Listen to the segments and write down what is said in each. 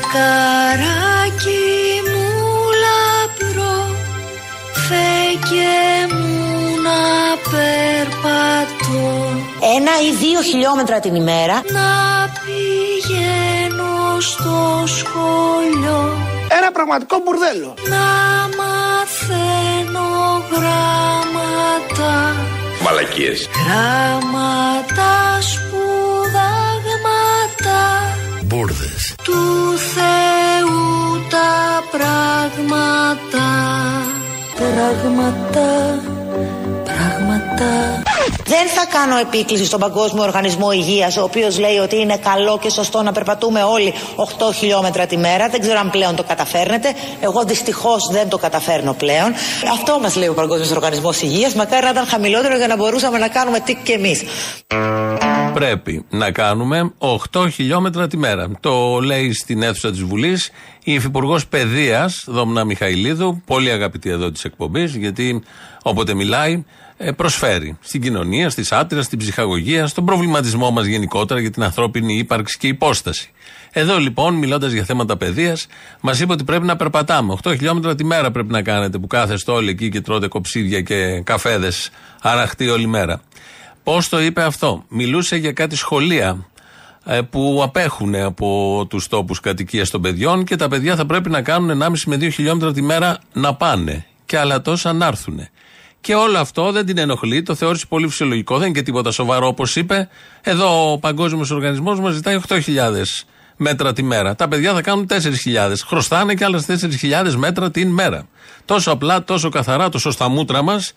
Φεγγαράκι μου λαμπρό Φέγγε μου να περπατώ Ένα ή δύο χιλιόμετρα την ημέρα Να πηγαίνω στο σχολείο Ένα πραγματικό μπουρδέλο. Να μαθαίνω γράμματα Μαλακίες. Γράμματα σπουδαγμάτα Μπούρδες. Του Θεού τα πράγματα πράγματα πράγματα Δεν θα κάνω επίκληση στον Παγκόσμιο Οργανισμό Υγείας ο οποίος λέει ότι είναι καλό και σωστό να περπατούμε όλοι 8 χιλιόμετρα τη μέρα. Δεν ξέρω αν πλέον το καταφέρνετε. Εγώ δυστυχώς δεν το καταφέρνω πλέον. Αυτό μας λέει ο Παγκόσμιος Οργανισμός Υγείας. Μακάρι να ήταν χαμηλότερο για να μπορούσαμε να κάνουμε τι και εμείς. Πρέπει να κάνουμε 8 χιλιόμετρα τη μέρα. Το λέει στην αίθουσα της Βουλής η Υφυπουργός Παιδείας, Δόμνα Μιχαηλίδου, πολύ αγαπητή εδώ της εκπομπής, γιατί όποτε μιλάει, ε, προσφέρει στην κοινωνία, στις άτρε, στην ψυχαγωγία, στον προβληματισμό μας γενικότερα για την ανθρώπινη ύπαρξη και υπόσταση. Εδώ λοιπόν, μιλώντας για θέματα παιδείας, μας είπε ότι πρέπει να περπατάμε. 8 χιλιόμετρα τη μέρα πρέπει να κάνετε, που κάθεστε όλοι εκεί και τρώτε κοψίδια και καφέδες αραχτή όλη μέρα. Πώς το είπε αυτό, Μιλούσε για κάτι σχολεία ε, που απέχουν από τους τόπους κατοικίας των παιδιών και τα παιδιά θα πρέπει να κάνουν 1,5 με 2 χιλιόμετρα τη μέρα να πάνε και άλλα τόσα να έρθουν. Και όλο αυτό δεν την ενοχλεί, το θεώρησε πολύ φυσιολογικό, δεν είναι και τίποτα σοβαρό όπως είπε. Εδώ ο Παγκόσμιος Οργανισμός μας ζητάει 8.000 μέτρα τη μέρα. Τα παιδιά θα κάνουν 4.000. Χρωστάνε και άλλες 4.000 μέτρα την μέρα. Τόσο απλά, τόσο καθαρά, τόσο στα μούτρα μας,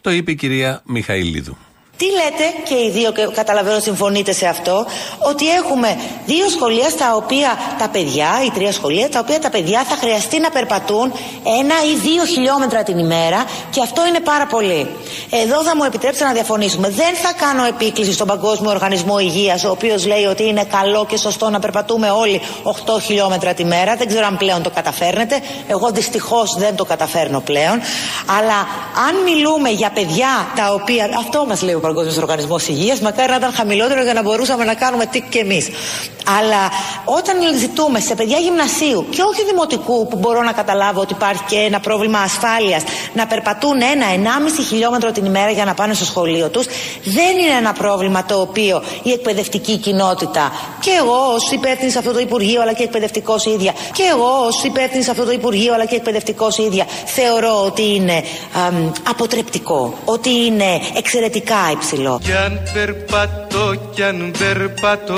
το είπε η κυρία Μιχαηλίδου. Τι λέτε και οι δύο και καταλαβαίνω συμφωνείτε σε αυτό ότι έχουμε δύο σχολεία στα οποία τα παιδιά, ή τρία σχολεία, τα οποία τα παιδιά θα χρειαστεί να περπατούν ένα ή δύο χιλιόμετρα την ημέρα και αυτό είναι πάρα πολύ. Εδώ θα μου επιτρέψετε να διαφωνήσουμε. Δεν θα κάνω επίκληση στον Παγκόσμιο Οργανισμό Υγείας ο οποίος λέει ότι είναι καλό και σωστό να περπατούμε όλοι 8 χιλιόμετρα τη μέρα. Δεν ξέρω αν πλέον το καταφέρνετε. Εγώ δυστυχώς δεν το καταφέρνω πλέον. Αλλά αν μιλούμε για παιδιά τα οποία. Αυτό μας λέει ο Παγκόσμιος Οργανισμός Υγείας. Μακάρι να ήταν χαμηλότερο για να μπορούσαμε να κάνουμε τι και εμείς. Αλλά όταν ζητούμε σε παιδιά γυμνασίου και όχι δημοτικού, που μπορώ να καταλάβω ότι υπάρχει και ένα πρόβλημα ασφάλειας, να περπατούν ένα-ενάμιση χιλιόμετρο την ημέρα για να πάνε στο σχολείο τους, δεν είναι ένα πρόβλημα το οποίο η εκπαιδευτική κοινότητα και εγώ ως υπεύθυνη σε αυτό το Υπουργείο, αλλά και εκπαιδευτικός ίδια, και εγώ ως υπεύθυνη σε αυτό το Υπουργείο, αλλά και εκπαιδευτικός ίδια, θεωρώ ότι είναι αμ, αποτρεπτικό, ότι είναι εξαιρετικά υψηλό. Κι αν περπατώ, κι αν περπατώ.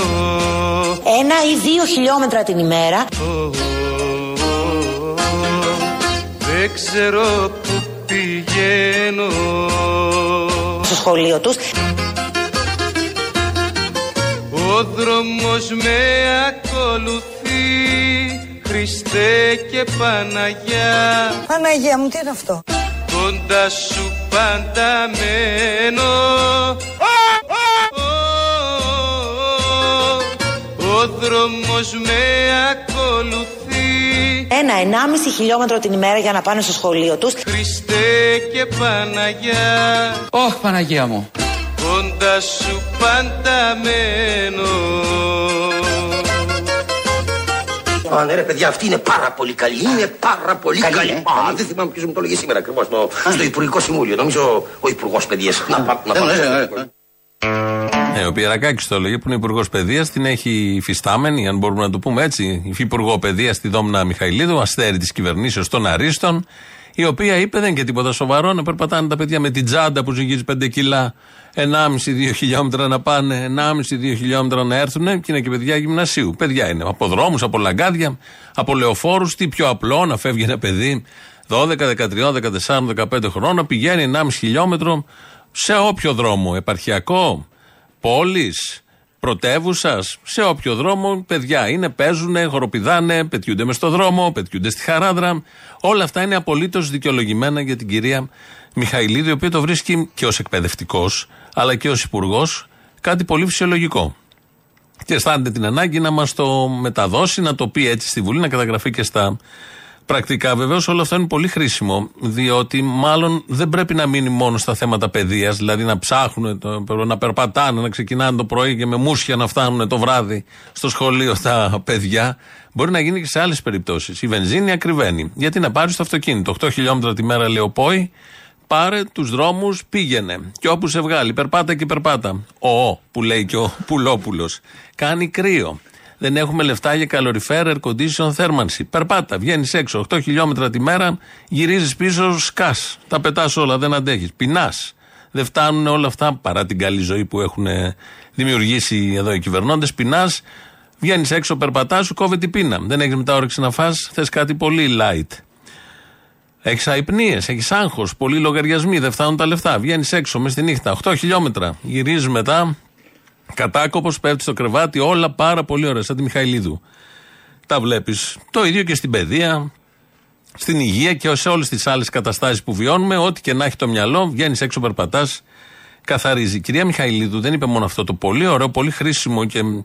Ένα ή δύο χιλιόμετρα την ημέρα. Ω, Δεν ξέρω που πηγαίνω. Στο σχολείο τους. Ο δρόμος με ακολουθεί. Χριστέ και Παναγιά. Παναγία μου, τι είναι αυτό; Κοντά σου πάντα μένω Ο δρόμος με ακολουθεί ένα ενάμιση χιλιόμετρο την ημέρα για να πάνε στο σχολείο τους Χριστέ και Παναγιά Ωχ, Παναγία μου. Κοντά σου πάντα μένω Α, ναι, ρε παιδιά, αυτή είναι πάρα πολύ καλή. Είναι πάρα πολύ καλή. Καλή, ε, Α, καλή. δεν θυμάμαι ποιος μου το έλεγε σήμερα ακριβώς στο, στο Υπουργικό Συμβούλιο. Νομίζω ο Υπουργός Παιδείας. Να πάμε. Να πάμε. ναι, ναι, ναι. Ε, ο Πιερακάκης το έλεγε που είναι υπουργός παιδείας, την έχει υφιστάμενη, αν μπορούμε να το πούμε έτσι, υφυπουργό παιδείας στη Δόμνα Μιχαηλίδου, αστέρι της κυβερνήσεως των Αρίστων, η οποία είπε δεν είναι και τίποτα σοβαρό να περπατάνε τα παιδιά με την τσάντα που ζυγίζει 5 κιλά, 1,5-2 χιλιόμετρα να πάνε, 1,5-2 χιλιόμετρα να έρθουν και είναι και παιδιά γυμνασίου. Παιδιά είναι από δρόμους, από λαγκάδια, από λεωφόρους. Τι πιο απλό να φεύγει ένα παιδί 12, 13, 14, 15 χρόνων, πηγαίνει 1,5 χιλιόμετρο σε όποιο δρόμο, επαρχιακό, πόλης, πρωτεύουσας, σε όποιο δρόμο, παιδιά είναι, παίζουν, χοροπηδάνε, πετιούνται μες στο δρόμο, πετιούνται στη χαράδρα. Όλα αυτά είναι απολύτως δικαιολογημένα για την κυρία Μιχαηλίδη, η οποία το βρίσκει και ως εκπαιδευτικός, αλλά και ως υπουργός, κάτι πολύ φυσιολογικό. Και αισθάνεται την ανάγκη να μας το μεταδώσει, να το πει έτσι στη Βουλή, να καταγραφεί και στα Πρακτικά βεβαίως όλο αυτό είναι πολύ χρήσιμο, διότι μάλλον δεν πρέπει να μείνει μόνο στα θέματα παιδείας, δηλαδή να ψάχνουν, το- να περπατάνε, να ξεκινάνε το πρωί και με μουσια να φτάνουν το βράδυ στο σχολείο τα παιδιά. Μπορεί να γίνει και σε άλλες περιπτώσεις. Η βενζίνη ακριβένει. Γιατί να πάρεις το αυτοκίνητο; 8 χιλιόμετρα τη μέρα λέει ο Πόη, πάρε τους δρόμους, πήγαινε. Και όπου σε βγάλει, περπάτα και περπάτα. Ο, που λέει και ο Πουλόπουλος. Κάνει κρύο. Δεν έχουμε λεφτά για καλοριφέρ, air condition, θέρμανση. Περπάτα, βγαίνεις έξω 8 χιλιόμετρα τη μέρα, γυρίζεις πίσω, σκάς. Τα πετάς όλα, δεν αντέχεις. Πεινάς. Δεν φτάνουν όλα αυτά παρά την καλή ζωή που έχουν ε, δημιουργήσει εδώ οι κυβερνώντες. Πεινάς, βγαίνεις έξω, περπατάς, σου κόβει την πείνα. Δεν έχεις μετά όρεξη να φας, θες κάτι πολύ light. Έχεις αϊπνίες, έχεις άγχος, πολλοί λογαριασμοί, δεν φτάνουν τα λεφτά. Βγαίνεις έξω μες στη νύχτα, 8 χιλιόμετρα. Γυρίζεις μετά, κατάκοπος, πέφτει στο κρεβάτι, όλα πάρα πολύ ωραία, σαν τη Μιχαηλίδου. Τα βλέπεις. Το ίδιο και στην παιδεία, στην υγεία και σε όλες τις άλλες καταστάσεις που βιώνουμε. Ό,τι και να έχει το μυαλό, βγαίνεις έξω, περπατάς, καθαρίζει. Η κυρία Μιχαηλίδου δεν είπε μόνο αυτό το πολύ ωραίο, πολύ χρήσιμο και α, α,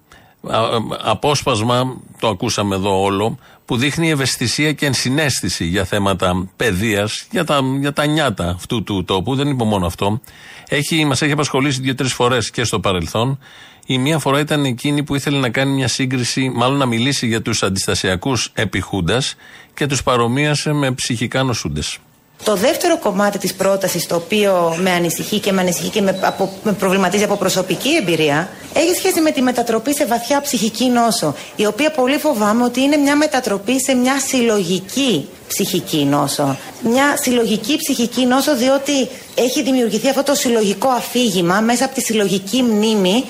απόσπασμα, το ακούσαμε εδώ όλο, που δείχνει ευαισθησία και ενσυναίσθηση για θέματα παιδείας, για τα, για τα νιάτα αυτού του τόπου. Δεν είπε μόνο αυτό. Έχει, μας έχει απασχολήσει δύο-τρεις φορές και στο παρελθόν. Η μία φορά ήταν εκείνη που ήθελε να κάνει μια σύγκριση, μάλλον να μιλήσει για τους αντιστασιακούς επιχούντας και τους παρομοίασε με ψυχικά νοσούντες. Το δεύτερο κομμάτι της πρότασης το οποίο με ανησυχεί και με ανησυχεί και με, από, με προβληματίζει από προσωπική εμπειρία έχει σχέση με τη μετατροπή σε βαθιά ψυχική νόσο η οποία πολύ φοβάμαι ότι είναι μια μετατροπή σε μια συλλογική ψυχική νόσο. Μια συλλογική ψυχική νόσο διότι έχει δημιουργηθεί αυτό το συλλογικό αφήγημα μέσα από τη συλλογική μνήμη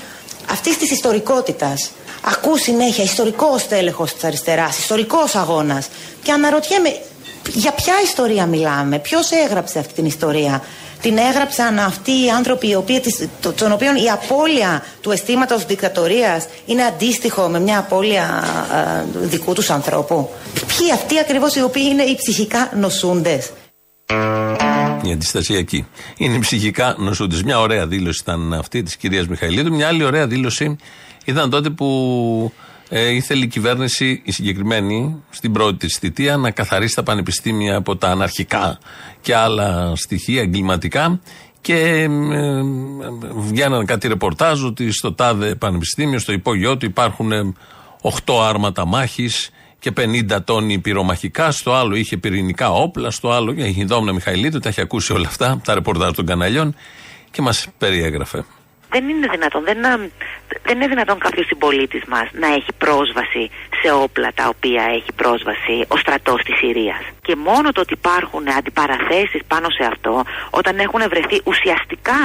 αυτής της ιστορικότητας. Ακού συνέχεια ιστορικός τέλεχο της αριστεράς, ιστορικός αγώνας. Και αναρωτιέμαι, για ποια ιστορία μιλάμε, ποιος έγραψε αυτή την ιστορία; Την έγραψαν αυτοί οι άνθρωποι, οι οποίοι, τις- το- των οποίων η απώλεια του αισθήματος δικτατορίας είναι αντίστοιχο με μια απώλεια α, δικού τους ανθρώπου; Ποιοι αυτοί ακριβώς οι οποίοι είναι οι ψυχικά νοσούντες; Η αντιστασιακή. Είναι ψυχικά νοσούντες. Μια ωραία δήλωση ήταν αυτή της κυρίας Μιχαηλίδου. Μια άλλη ωραία δήλωση ήταν τότε που ε, ήθελε η κυβέρνηση, η συγκεκριμένη, στην πρώτη της θητεία, να καθαρίσει τα πανεπιστήμια από τα αναρχικά και άλλα στοιχεία εγκληματικά. Και ε, ε, βγαίνανε κάτι ρεπορτάζ ότι στο τάδε πανεπιστήμιο, στο υπόγειό του, υπάρχουν ε, 8 άρματα μάχης και 50 τόνοι πυρομαχικά. Στο άλλο είχε πυρηνικά όπλα. Στο άλλο είχε η Δόμνα Μιχαηλίδου, τα είχε ακούσει όλα αυτά, τα ρεπορτάζ των καναλιών και μας περιέγραφε. Δεν είναι δυνατόν, δεν, α, δεν είναι δυνατόν κάποιος συμπολίτης μας να έχει πρόσβαση σε όπλα τα οποία έχει πρόσβαση ο στρατός της Συρίας. Και μόνο το ότι υπάρχουν αντιπαραθέσεις πάνω σε αυτό, όταν έχουν βρεθεί ουσιαστικά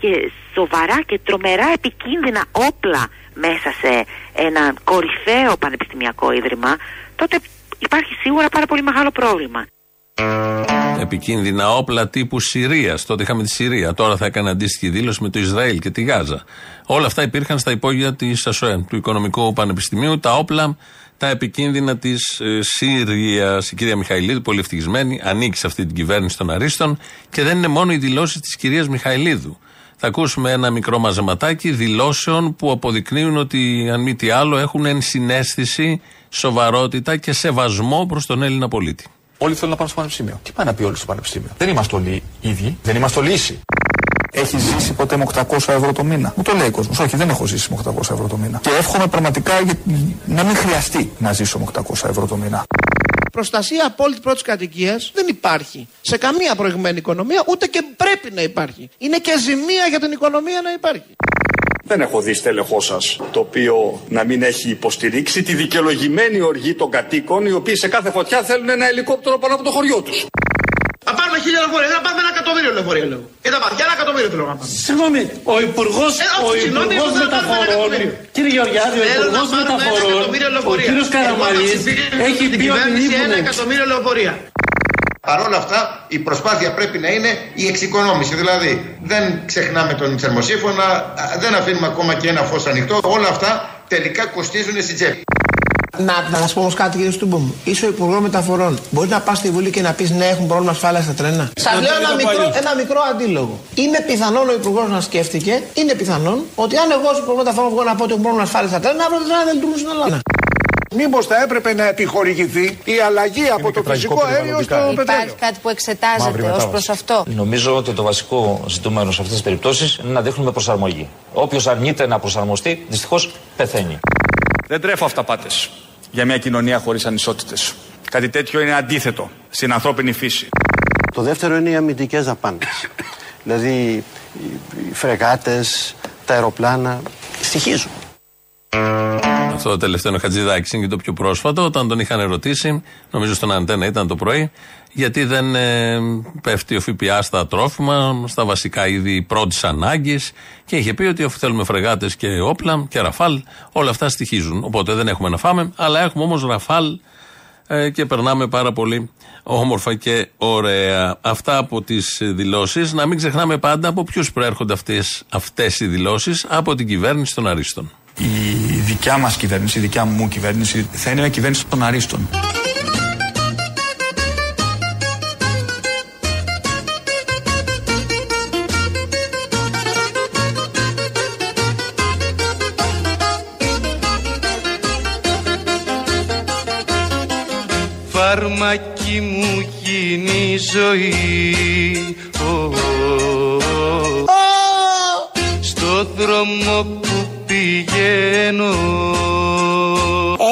και σοβαρά και τρομερά επικίνδυνα όπλα μέσα σε ένα κορυφαίο πανεπιστημιακό ίδρυμα, τότε υπάρχει σίγουρα πάρα πολύ μεγάλο πρόβλημα. Επικίνδυνα όπλα τύπου Συρίας. Τότε είχαμε τη Συρία. Τώρα θα έκανε αντίστοιχη δήλωση με το Ισραήλ και τη Γάζα. Όλα αυτά υπήρχαν στα υπόγεια της ΑΣΟΕ, του Οικονομικού Πανεπιστημίου. Τα όπλα, τα επικίνδυνα της ε, Συρίας. Η κυρία Μιχαηλίδου, πολύ ευτυχισμένη, ανήκει σε αυτή την κυβέρνηση των Αρίστων. Και δεν είναι μόνο οι δηλώσεις της κυρίας Μιχαηλίδου. Θα ακούσουμε ένα μικρό μαζεματάκι δηλώσεων που αποδεικνύουν ότι, αν μη τι άλλο, έχουν ενσυναίσθηση, σοβαρότητα και σεβασμό προς τον Έλληνα πολίτη. Όλοι θέλουν να πάνε στο πανεπιστήμιο. Τι πάει να πει όλοι στο πανεπιστήμιο; Δεν είμαστε όλοι ίδιοι. Δεν είμαστε όλοι ίσοι. Έχει ζήσει ποτέ με 800 ευρώ το μήνα. Μου το λέει ο κόσμος. Όχι, δεν έχω ζήσει με 800 ευρώ το μήνα. Και εύχομαι πραγματικά για- να μην χρειαστεί να ζήσω με 800 ευρώ το μήνα. Προστασία απόλυτη πρώτης κατοικίας δεν υπάρχει σε καμία προηγμένη οικονομία, ούτε και πρέπει να υπάρχει. Είναι και ζημία για την οικονομία να υπάρχει. Δεν έχω δει στέλεχό σας το οποίο να μην έχει υποστηρίξει τη δικαιολογημένη οργή των κατοίκων οι οποίοι σε κάθε φωτιά θέλουν ένα ελικόπτερο πάνω από το χωριό τους. Να πάρουμε χίλια λεωφορεία, δεν να πάρουμε ένα εκατομμύριο λεωφορεία λέω. Και τα πάρουμε, για ένα εκατομμύριο θέλω να πάρουμε. Συγγνώμη, ο Υπουργό Ε, όχι, συγγνώμη, εγώ θέλω να πάρουμε ένα Μεταφορών, εκατομμύριο. κύριε Γεωργιάδη, ο Θέλω να Υπουργός πάρουμε ένα Μεταφορών, εκατομμύριο ο λεωφορεία. κύριο Εγώ Καραμαλής, θα ψηφίσω έχει την πει ότι κυβέρνηση ένα λείπουν. εκατομμύριο λεωφορεία. Παρ' όλα αυτά, η προσπάθεια πρέπει να είναι η εξοικονόμηση. Δηλαδή, δεν ξεχνάμε τον θερμοσύφωνα, α, δεν αφήνουμε ακόμα και ένα φως ανοιχτό. Όλα αυτά τελικά κοστίζουν στην τσέπη. Να, να σα πω όμως κάτι, κύριε Στούμπομ. Είσαι ο Υπουργός Μεταφορών. Μπορείς να πας στη Βουλή και να πεις ναι, έχουν πρόβλημα ασφάλεια στα τρένα. Σα λέω ένα μικρό, ένα μικρό αντίλογο. Είναι πιθανόν ο Υπουργός να σκέφτηκε, είναι πιθανόν ότι αν εγώ ως Υπουργός Μεταφορών βγω να πω ότι έχουν πρόβλημα ασφάλεια στα τρένα, αύριο τα τρένα δεν λειτουργούν στην Ελλάδα. Μήπως θα έπρεπε να επιχορηγηθεί η αλλαγή από το φυσικό αέριο στο πετρέλαιο. Υπάρχει κάτι που εξετάζεται ως προς αυτό. Νομίζω ότι το βασικό ζητούμενο σε αυτές τις περιπτώσεις είναι να δείχνουμε προσαρμογή. Όποιος αρνείται να προσαρμοστεί, δυστυχώς πεθαίνει. Δεν τρέφω αυταπάτες για μια κοινωνία χωρίς ανισότητες. Κάτι τέτοιο είναι αντίθετο στην ανθρώπινη φύση. Το δεύτερο είναι οι αμυντικές δαπάνες. δηλαδή οι φρεγάτες, τα αεροπλάνα στοιχίζουν. Αυτό το τελευταίο είναι ο Χατζηδάκης, είναι και το πιο πρόσφατο. Όταν τον είχαν ερωτήσει, νομίζω στον Αντένα ήταν το πρωί, γιατί δεν ε, πέφτει ο ΦΠΑ στα τρόφιμα, στα βασικά είδη πρώτης ανάγκης. Και είχε πει ότι αφού θέλουμε φρεγάτες και όπλα και ραφάλ, όλα αυτά στοιχίζουν. Οπότε δεν έχουμε να φάμε, αλλά έχουμε όμως ραφάλ ε, και περνάμε πάρα πολύ όμορφα και ωραία. Αυτά από τις δηλώσεις. Να μην ξεχνάμε πάντα από ποιους προέρχονται αυτές οι δηλώσεις, από την κυβέρνηση των Αρίστων. Η δικιά μας κυβέρνηση, η δικιά μου κυβέρνηση θα είναι μια κυβέρνηση των αρίστων. Φάρμακι μου γίνει η ζωή oh, oh, oh. Στο δρόμο που πηγαίνω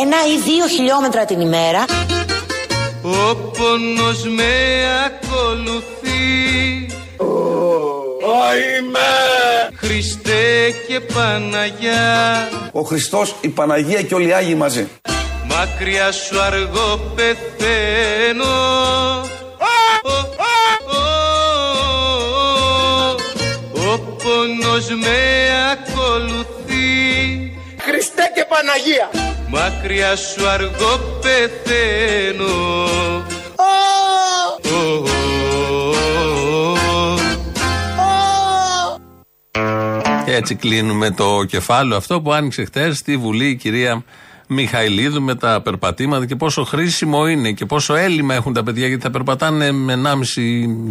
Ένα ή δύο χιλιόμετρα την ημέρα. Ο πόνος με ακολουθεί. Είμαι Χριστέ και Παναγιά. Ο Χριστός, η Παναγία και όλοι οι Άγιοι μαζί. Μακριά σου αργό πεθαίνω Παναγία. Μακριά σου αργό πεθαίνω. Α! Ω, Και έτσι κλείνουμε το κεφάλαιο αυτό που άνοιξε χθες στη Βουλή η κυρία Μιχαηλίδου με τα περπατήματα και πόσο χρήσιμο είναι και πόσο έλλειμμα έχουν τα παιδιά γιατί θα περπατάνε με 1,5,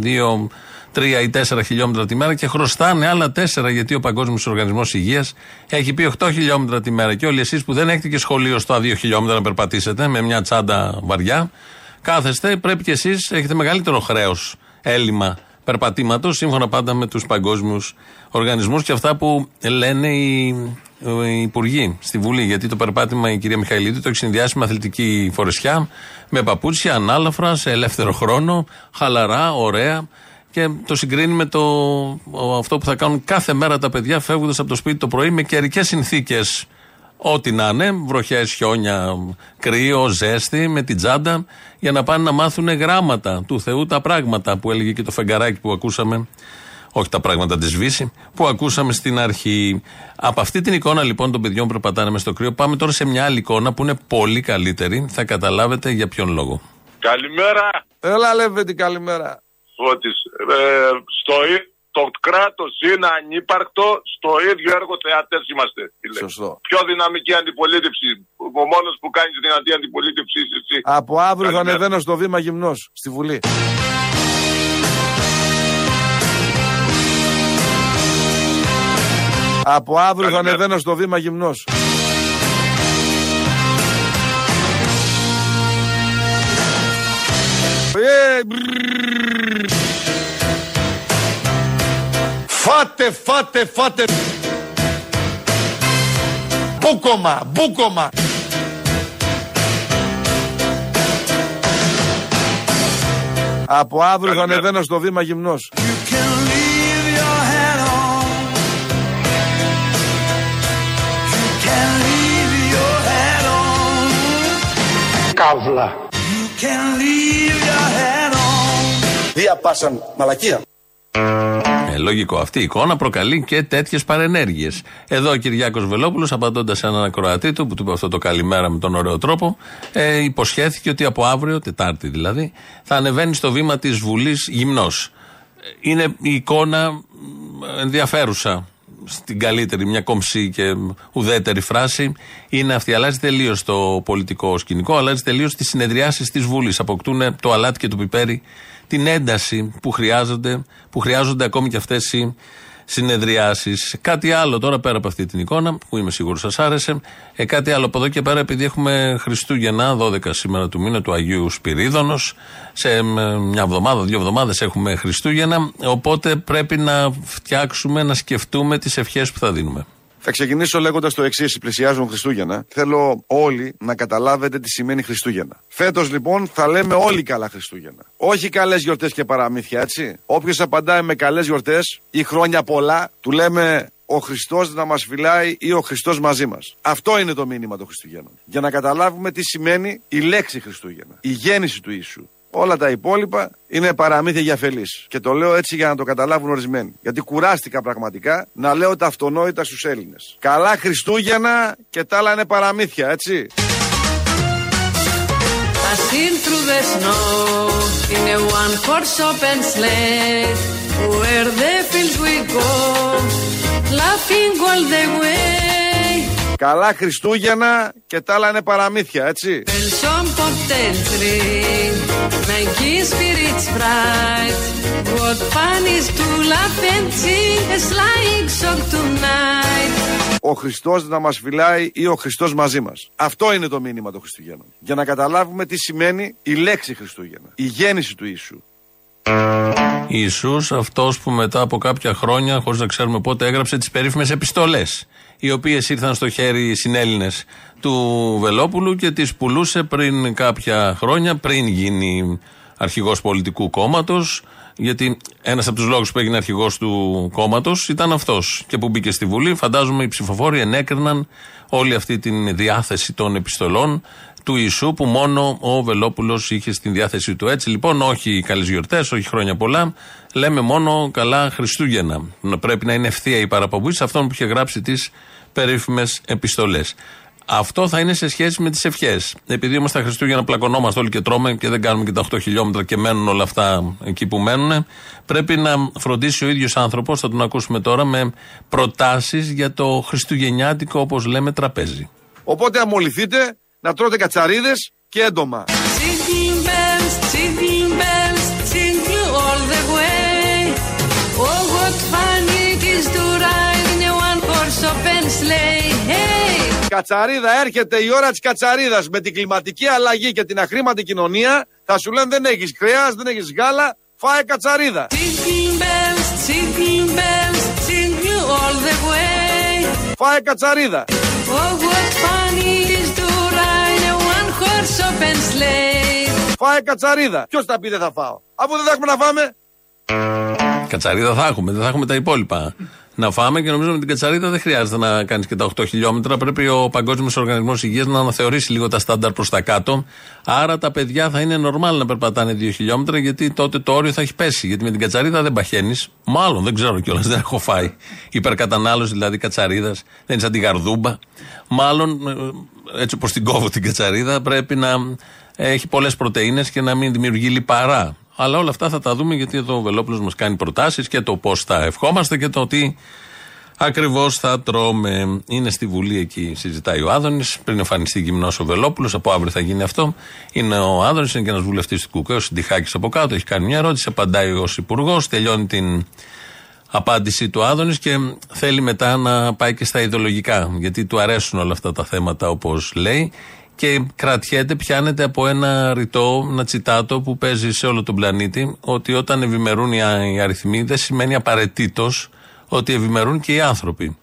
2, 3 ή 4 χιλιόμετρα τη μέρα και χρωστάνε άλλα 4 γιατί ο Παγκόσμιος Οργανισμός Υγείας έχει πει 8 χιλιόμετρα τη μέρα. Και όλοι εσείς που δεν έχετε και σχολείο στα 2 χιλιόμετρα να περπατήσετε με μια τσάντα βαριά, κάθεστε, πρέπει και εσείς έχετε μεγαλύτερο χρέος έλλειμμα περπατήματος σύμφωνα πάντα με τους παγκόσμιους οργανισμούς και αυτά που λένε οι, οι υπουργοί στη Βουλή. Γιατί το περπάτημα η κυρία Μιχαηλίδη το έχει συνδυάσει με αθλητική φορεσιά, με παπούτσια, ανάλαφρα, σε ελεύθερο χρόνο, χαλαρά, ωραία. Και το συγκρίνει με το, αυτό που θα κάνουν κάθε μέρα τα παιδιά φεύγοντας από το σπίτι το πρωί με καιρικές συνθήκες. Ό,τι να είναι, βροχές, χιόνια, κρύο, ζέστη, με την τσάντα, για να πάνε να μάθουν γράμματα του Θεού τα πράγματα που έλεγε και το φεγγαράκι που ακούσαμε. Όχι τα πράγματα της Βύση, που ακούσαμε στην αρχή. Από αυτή την εικόνα λοιπόν των παιδιών που περπατάνε μες στο κρύο, πάμε τώρα σε μια άλλη εικόνα που είναι πολύ καλύτερη. Θα καταλάβετε για ποιον λόγο. Καλημέρα. Έλα Λέβεντη καλημέρα Φώτης. Ε, στο, ί- το κράτος είναι ανύπαρκτο, στο ίδιο έργο θεατές είμαστε. φίλε. Σωστό. Πιο δυναμική αντιπολίτευση. Ο μόνος που κάνει δυνατή αντιπολίτευση είσαι εσύ. Από αύριο θα Καλημέρα. ανεβαίνω στο βήμα γυμνός στη Βουλή Από αύριο θα Καλημέρα. ανεβαίνω στο βήμα γυμνός Ε, Φάτε, φάτε, φάτε. Μπούκομα, μπούκομα. Από αύριο θα Καλημέρα. ανεβαίνω στο βήμα γυμνός. Καύλα. Διαπάσαν μαλακία. Ε, λογικό. Αυτή η εικόνα προκαλεί και τέτοιες παρενέργειες. Εδώ ο Κυριάκος Βελόπουλος, απαντώντας σε έναν ακροατή του, που του είπε αυτό το καλημέρα με τον ωραίο τρόπο, ε, υποσχέθηκε ότι από αύριο, Τετάρτη δηλαδή, θα ανεβαίνει στο βήμα της Βουλής γυμνός. Είναι η εικόνα μ, ενδιαφέρουσα. Στην καλύτερη, μια κομψή και ουδέτερη φράση είναι αυτή. Αλλάζει τελείως το πολιτικό σκηνικό, αλλάζει τελείως τις συνεδριάσεις της Βουλής. Αποκτούν το αλάτι και το πιπέρι την ένταση που χρειάζονται, που χρειάζονται ακόμη και αυτές οι συνεδριάσεις. Κάτι άλλο τώρα πέρα από αυτή την εικόνα, που είμαι σίγουρος σας άρεσε. Ε, κάτι άλλο από εδώ και πέρα, επειδή έχουμε Χριστούγεννα, 12 σήμερα του μήνα του Αγίου Σπυρίδωνος. Σε ε, μια εβδομάδα, δύο εβδομάδες έχουμε Χριστούγεννα. Οπότε πρέπει να φτιάξουμε, να σκεφτούμε τις ευχές που θα δίνουμε. Θα ξεκινήσω λέγοντας το εξής: Πλησιάζουν Χριστούγεννα. Θέλω όλοι να καταλάβετε τι σημαίνει Χριστούγεννα. Φέτος λοιπόν θα λέμε όλοι καλά Χριστούγεννα. Όχι καλές γιορτές και παραμύθια, έτσι. Όποιος απαντάει με καλές γιορτές ή χρόνια πολλά, του λέμε ο Χριστός να μας φυλάει ή ο Χριστός μαζί μας. Αυτό είναι το μήνυμα των Χριστουγέννων. Για να καταλάβουμε τι σημαίνει η λέξη Χριστούγεννα. Η γέννηση του Ιησού. Όλα τα υπόλοιπα είναι παραμύθια για φελή. Και το λέω έτσι για να το καταλάβουν ορισμένοι. Γιατί κουράστηκα πραγματικά να λέω τα αυτονόητα στους Έλληνες. Καλά Χριστούγεννα και τα άλλα είναι παραμύθια, έτσι. Passing through the snow in a one horse open sleigh, where the fields we go, laughing all the way. Καλά Χριστούγεννα και τα άλλα είναι παραμύθια, έτσι. Bells on bobtails ring, making spirits bright. What fun is to laugh and sing a sleighing song tonight. Ο Χριστός να μας φυλάει ή ο Χριστός μαζί μας. Αυτό είναι το μήνυμα των Χριστουγέννων. Για να καταλάβουμε τι σημαίνει η λέξη Χριστούγεννα. Η γέννηση του Ιησού. Ιησούς αυτός που μετά από κάποια χρόνια, χωρίς να ξέρουμε πότε, έγραψε τις περίφημες επιστολές, οι οποίες ήρθαν στο χέρι συνέλληνες του Βελόπουλου και τις πουλούσε πριν κάποια χρόνια, πριν γίνει αρχηγός πολιτικού κόμματος, γιατί ένας από τους λόγους που έγινε αρχηγός του κόμματος ήταν αυτός και που μπήκε στη Βουλή. Φαντάζομαι οι ψηφοφόροι ενέκριναν όλη αυτή τη διάθεση των επιστολών του Ιησού που μόνο ο Βελόπουλος είχε στην διάθεσή του. Έτσι λοιπόν, όχι καλές γιορτές, όχι χρόνια πολλά. Λέμε μόνο καλά Χριστούγεννα. Να Πρέπει να είναι ευθεία η παραπομπή σε αυτόν που είχε γράψει τις περίφημες επιστολές. Αυτό θα είναι σε σχέση με τις ευχές. Επειδή όμως τα Χριστούγεννα πλακωνόμαστε όλοι και τρώμε και δεν κάνουμε και τα 8 χιλιόμετρα και μένουν όλα αυτά εκεί που μένουν, πρέπει να φροντίσει ο ίδιος άνθρωπος, θα τον ακούσουμε τώρα, με προτάσεις για το Χριστουγεννιάτικο, όπως λέμε, τραπέζι. Οπότε αμολυθείτε να τρώτε κατσαρίδες και έντομα. Jingle bells, jingle bells, jingle all the way. Oh, what fun it is to ride in a one horse open sleigh. Hey! Κατσαρίδα, έρχεται η ώρα της κατσαρίδας. Με την κλιματική αλλαγή και την αχρήματη κοινωνία θα σου λένε δεν έχεις κρέα, δεν έχεις γάλα, φάε κατσαρίδα. Jingle bells, Φάε κατσαρίδα. Ποιος θα πει δεν θα φάω. Αφού δεν θα έχουμε να φάμε. Κατσαρίδα θα έχουμε, δεν θα έχουμε τα υπόλοιπα να φάμε και νομίζω με την κατσαρίδα δεν χρειάζεται να κάνεις και τα 8 χιλιόμετρα. Πρέπει ο Παγκόσμιος Οργανισμός Υγείας να αναθεωρήσει λίγο τα στάνταρ προς τα κάτω. Άρα τα παιδιά θα είναι normal να περπατάνε 2 χιλιόμετρα γιατί τότε το όριο θα έχει πέσει. Γιατί με την κατσαρίδα δεν παχαίνεις. Μάλλον δεν ξέρω κιόλας, δεν έχω φάει. Υπερκατανάλωση δηλαδή κατσαρίδας. Δεν είναι σαν την γαρδούμπα. Μάλλον ε, έτσι όπω την κόβω την κατσαρίδα πρέπει να έχει πολλές πρωτενε και να μην δημιουργεί λιπαρά. Αλλά όλα αυτά θα τα δούμε γιατί εδώ ο Βελόπουλος μας κάνει προτάσεις και το πώς θα ευχόμαστε και το τι ακριβώς θα τρώμε. Είναι στη Βουλή εκεί, συζητάει ο Άδωνης. Πριν εμφανιστεί γυμνός ο Βελόπουλος, από αύριο θα γίνει αυτό. Είναι ο Άδωνης, είναι και ένας βουλευτής του Κουκέ, ο Συντιχάκης από κάτω. Έχει κάνει μια ερώτηση, απαντάει ως υπουργός, τελειώνει την απάντηση του Άδωνης και θέλει μετά να πάει και στα ιδεολογικά. Γιατί του αρέσουν όλα αυτά τα θέματα όπως λέει και κρατιέται, πιάνεται από ένα ρητό, ένα τσιτάτο που παίζει σε όλο τον πλανήτη, ότι όταν ευημερούν οι αριθμοί δεν σημαίνει απαραίτητος ότι ευημερούν και οι άνθρωποι.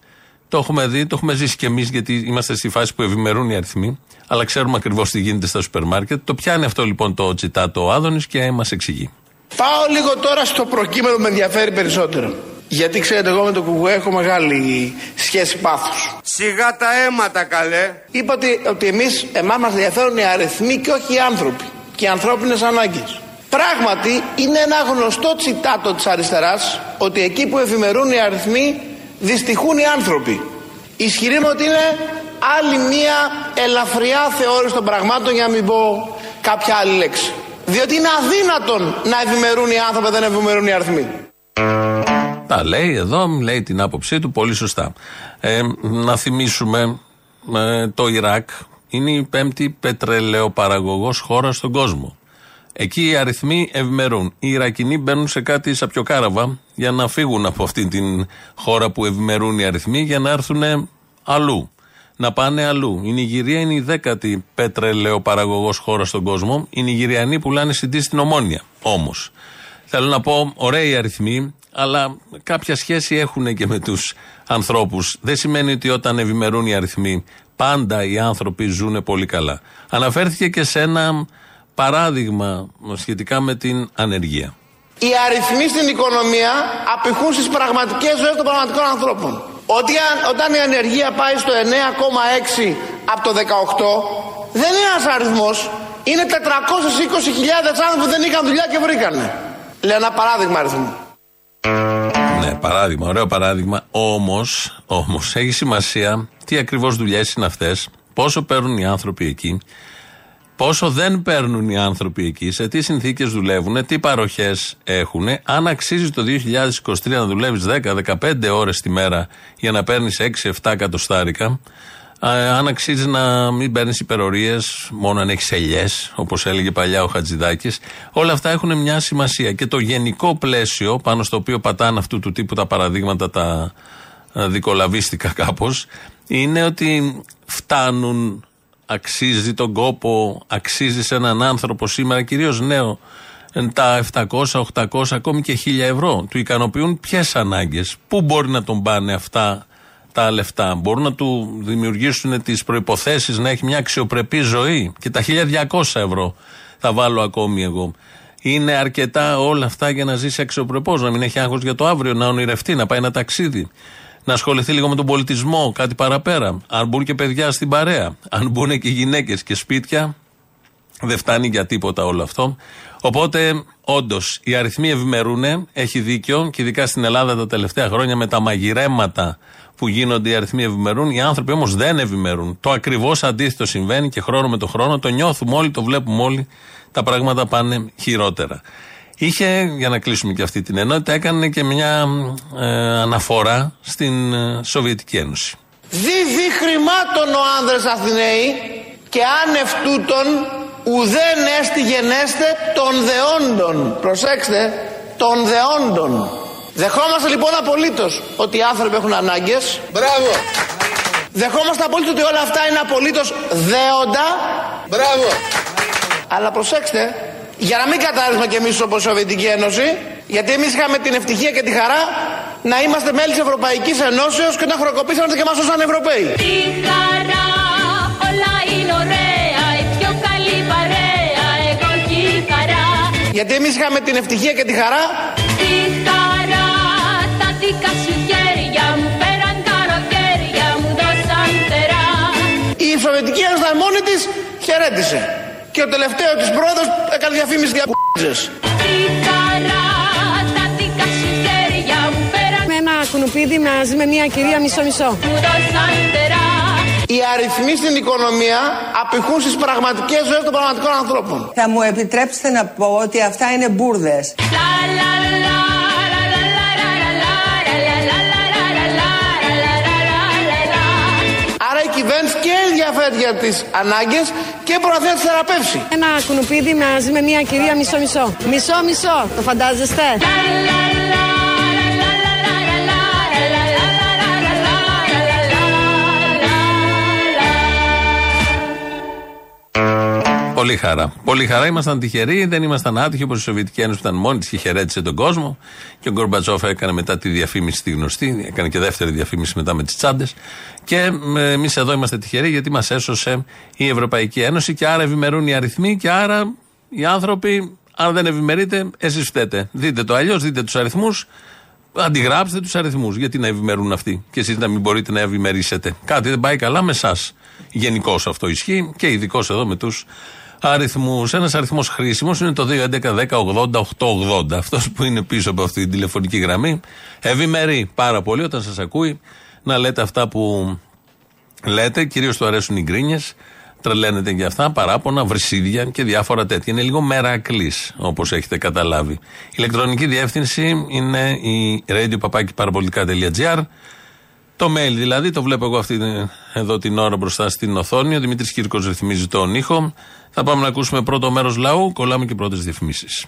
Το έχουμε δει, το έχουμε ζήσει κι εμείς, γιατί είμαστε στη φάση που ευημερούν οι αριθμοί, αλλά ξέρουμε ακριβώς τι γίνεται στα σούπερ μάρκετ. Το πιάνει αυτό λοιπόν το τσιτάτο ο Άδωνης και μας εξηγεί. Πάω λίγο τώρα στο προκείμενο που με ενδιαφέρει περισσότερο. Γιατί ξέρετε, εγώ με τον Κουκουέ έχω μεγάλη σχέση πάθους. Σιγά τα αίματα, καλέ. Είπα ότι, ότι εμείς, εμάς μας ενδιαφέρουν οι αριθμοί και όχι οι άνθρωποι. Και οι ανθρώπινε ανάγκε. Πράγματι, είναι ένα γνωστό τσιτάτο της αριστεράς ότι εκεί που εφημερούν οι αριθμοί, δυστυχούν οι άνθρωποι. Ισχυρίζομαι ότι είναι άλλη μία ελαφριά θεώρηση των πραγμάτων για να μην πω κάποια άλλη λέξη. Διότι είναι αδύνατον να ευημερούν οι άνθρωποι, δεν ευημερούν οι αριθμοί. Τα λέει εδώ, λέει την άποψή του πολύ σωστά. Ε, να θυμίσουμε ε, το Ιράκ είναι η πέμπτη πετρελαιοπαραγωγός χώρα στον κόσμο. Εκεί οι αριθμοί ευημερούν. Οι Ιρακινοί μπαίνουν σε κάτι σαπιοκάραβα για να φύγουν από αυτή την χώρα που ευημερούν οι αριθμοί για να έρθουν αλλού. Να πάνε αλλού. Η Νιγηρία είναι η δέκατη πετρελαιοπαραγωγός χώρα στον κόσμο. Οι Νιγηριανοί πουλάνε συντή στην Ομόνια. Όμως. Θέλω να πω, ωραίοι αριθμοί, αλλά κάποια σχέση έχουν και με τους ανθρώπους. Δεν σημαίνει ότι όταν ευημερούν οι αριθμοί, πάντα οι άνθρωποι ζουν πολύ καλά. Αναφέρθηκε και σε ένα παράδειγμα σχετικά με την ανεργία. Οι αριθμοί στην οικονομία απηχούν στις πραγματικές ζωές των πραγματικών ανθρώπων. Ότι αν- όταν η ανεργία πάει στο 9,6 από το 18, δεν είναι ένας αριθμός. Είναι 420.000 άνθρωποι που δεν είχαν δουλειά και βρήκανε. Λέω ένα παράδειγμα αριθμού. Ναι, παράδειγμα, ωραίο παράδειγμα. Όμως, όμως, έχει σημασία τι ακριβώς δουλειές είναι αυτές, πόσο παίρνουν οι άνθρωποι εκεί, πόσο δεν παίρνουν οι άνθρωποι εκεί, σε τι συνθήκες δουλεύουν, τι παροχές έχουν, αν αξίζει το 2023 να δουλεύεις 10-15 ώρες τη μέρα για να παίρνεις 6-7 εκατοστάρικα, ε, αν αξίζει να μην παίρνεις υπερορίες, μόνο αν έχεις ελιές, όπως έλεγε παλιά ο Χατζηδάκης. Όλα αυτά έχουν μια σημασία. Και το γενικό πλαίσιο πάνω στο οποίο πατάνε αυτού του τύπου τα παραδείγματα, τα ε, δικολαβίστικα κάπως, είναι ότι φτάνουν, αξίζει τον κόπο, αξίζει σε έναν άνθρωπο σήμερα, κυρίως νέο, ε, τα 700, 800, ακόμη και 1000 ευρώ. Του ικανοποιούν ποιες ανάγκες, πού μπορεί να τον πάνε αυτά τα λεφτά. Μπορούν να του δημιουργήσουν τις προποθέσει να έχει μια αξιοπρεπή ζωή. Και τα 1200 ευρώ θα βάλω ακόμη εγώ. Είναι αρκετά όλα αυτά για να ζήσει αξιοπρεπώς, να μην έχει άγχος για το αύριο, να ονειρευτεί, να πάει ένα ταξίδι, να ασχοληθεί λίγο με τον πολιτισμό, κάτι παραπέρα. Αν μπουν και παιδιά στην παρέα, αν μπουν και γυναίκες και σπίτια, δεν φτάνει για τίποτα όλο αυτό. Οπότε, όντως, οι αριθμοί ευημερούν, έχει δίκιο και ειδικά στην Ελλάδα τα τελευταία χρόνια με τα μαγειρέματα που γίνονται οι αριθμοί ευημερούν. Οι άνθρωποι όμως δεν ευημερούν. Το ακριβώς αντίθετο συμβαίνει και χρόνο με το χρόνο το νιώθουμε όλοι, το βλέπουμε όλοι. Τα πράγματα πάνε χειρότερα. Είχε, για να κλείσουμε και αυτή την ενότητα, έκανε και μια ε, αναφορά στην ε, Σοβιετική Ένωση. Δίδυ χρημάτων ο άνδρες Αθηναίοι και άνευ τούτων ουδέν έστι γενέστε των δεόντων. Προσέξτε, των δεόντων. Δεχόμαστε λοιπόν απολύτως ότι οι άνθρωποι έχουν ανάγκες. Μπράβο. Δεχόμαστε απολύτως ότι όλα αυτά είναι απολύτως δέοντα. Μπράβο. Αλλά προσέξτε, για να μην κατάρρυσμα κι εμείς όπως η Σοβιετική Ένωση, γιατί εμείς είχαμε την ευτυχία και τη χαρά να είμαστε μέλη της Ευρωπαϊκής Ενώσεως και να χροκοπήσαμε και μας όσαν Ευρωπαίοι. Τι χαρά, όλα είναι ωραία, η πιο καλή παρέα, εγώ τη χαρά. Γιατί εμείς είχαμε την ευτυχία και τη χαρά Τι χαρά, τα δικά σου χέρια μου πέραν καλοκαίρια μου δώσαν τερά. η Σοβιετική Ένωση ήταν μόνη της χαιρέτησε. Και ο τελευταίο της πρόεδρος έκανε διαφήμιση για π***ζες. Τι χαρά, τα δικά σου χέρια μου πέραν Με ένα κουνουπίδι μαζί με μια κυρία μισό-μισό. μου δώσαν τερά. Οι αριθμοί στην οικονομία απηχούν στις πραγματικές ζωές των πραγματικών ανθρώπων. Θα μου επιτρέψετε να πω ότι αυτά είναι μπουρδες. Κυβέρνηση και ενδιαφέρεται για τις ανάγκες και μπορεί να τις θεραπεύσει. Ένα κουνουπίδι μαζί με μια κυρία μισό-μισό. Μισό-μισό, το φαντάζεστε; Πολύ χαρά. Πολύ χαρά. Ήμασταν τυχεροί, δεν ήμασταν άτυχοι όπως η Σοβιετική Ένωση που ήταν μόνη της και χαιρέτησε τον κόσμο. Και ο Γκορμπατσόφ έκανε μετά τη διαφήμιση τη γνωστή, έκανε και δεύτερη διαφήμιση μετά με τις τσάντες. Και εμείς εδώ είμαστε τυχεροί γιατί μας έσωσε η Ευρωπαϊκή Ένωση και άρα ευημερούν οι αριθμοί και άρα οι άνθρωποι, αν δεν ευημερείτε, εσείς φταίτε. Δείτε το αλλιώς, δείτε τους αριθμούς, αντιγράψτε τους αριθμούς. Γιατί να ευημερούν αυτοί και εσείς να μην μπορείτε να ευημερήσετε. Κάτι δεν πάει καλά με εσά. Γενικώς αυτό ισχύει και ειδικώς εδώ με τους αριθμούς. Ένας αριθμός χρήσιμος είναι το 2.11.10.80.880. Αυτός που είναι πίσω από αυτή την τηλεφωνική γραμμή. Ευημερεί πάρα πολύ όταν σας ακούει να λέτε αυτά που λέτε. Κυρίως του αρέσουν οι γκρίνιες. Τρελαίνεται για αυτά, παράπονα, βρυσίδια και διάφορα τέτοια. Είναι λίγο μερακλής, όπως έχετε καταλάβει. Η ηλεκτρονική διεύθυνση είναι η radio.parapolitica.gr. Το mail δηλαδή, το βλέπω εγώ αυτή την- εδώ την ώρα μπροστά στην οθόνη. Ο Δημήτρης Κύρκος ρυθμίζει τον ήχο. Θα πάμε να ακούσουμε πρώτο μέρος λαού, κολλάμε και πρώτες διαφημίσεις.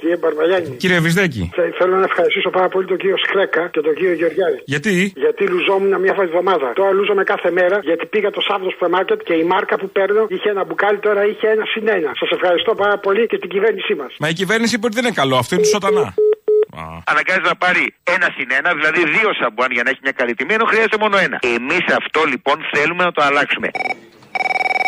Κύριε Μπαρβαλιάνη. Κύριε Βυσδέκη. θε- Θέλω να ευχαριστήσω πάρα πολύ τον κύριο Σκρέκα και τον κύριο Γεωργιάδη. Γιατί; Γιατί λουζόμουν μια εβδομάδα. Τώρα λούζομαι κάθε μέρα γιατί πήγα το Σάββατο στο μάρκετ και η μάρκα που παίρνω είχε ένα μπουκάλι, τώρα είχε ένα συν ένα. Σας ευχαριστώ πάρα πολύ και την κυβέρνησή μας. Μα η κυβέρνηση είπε ότι δεν είναι καλό. Αυτό είναι του σατανά. Αναγκάζει να πάρει ένα συν ένα, δηλαδή δύο σαμπουάν για να έχει μια καλή τιμή, ενώ χρειάζεται μόνο ένα. Εμείς αυτό λοιπόν θέλουμε να το αλλάξουμε.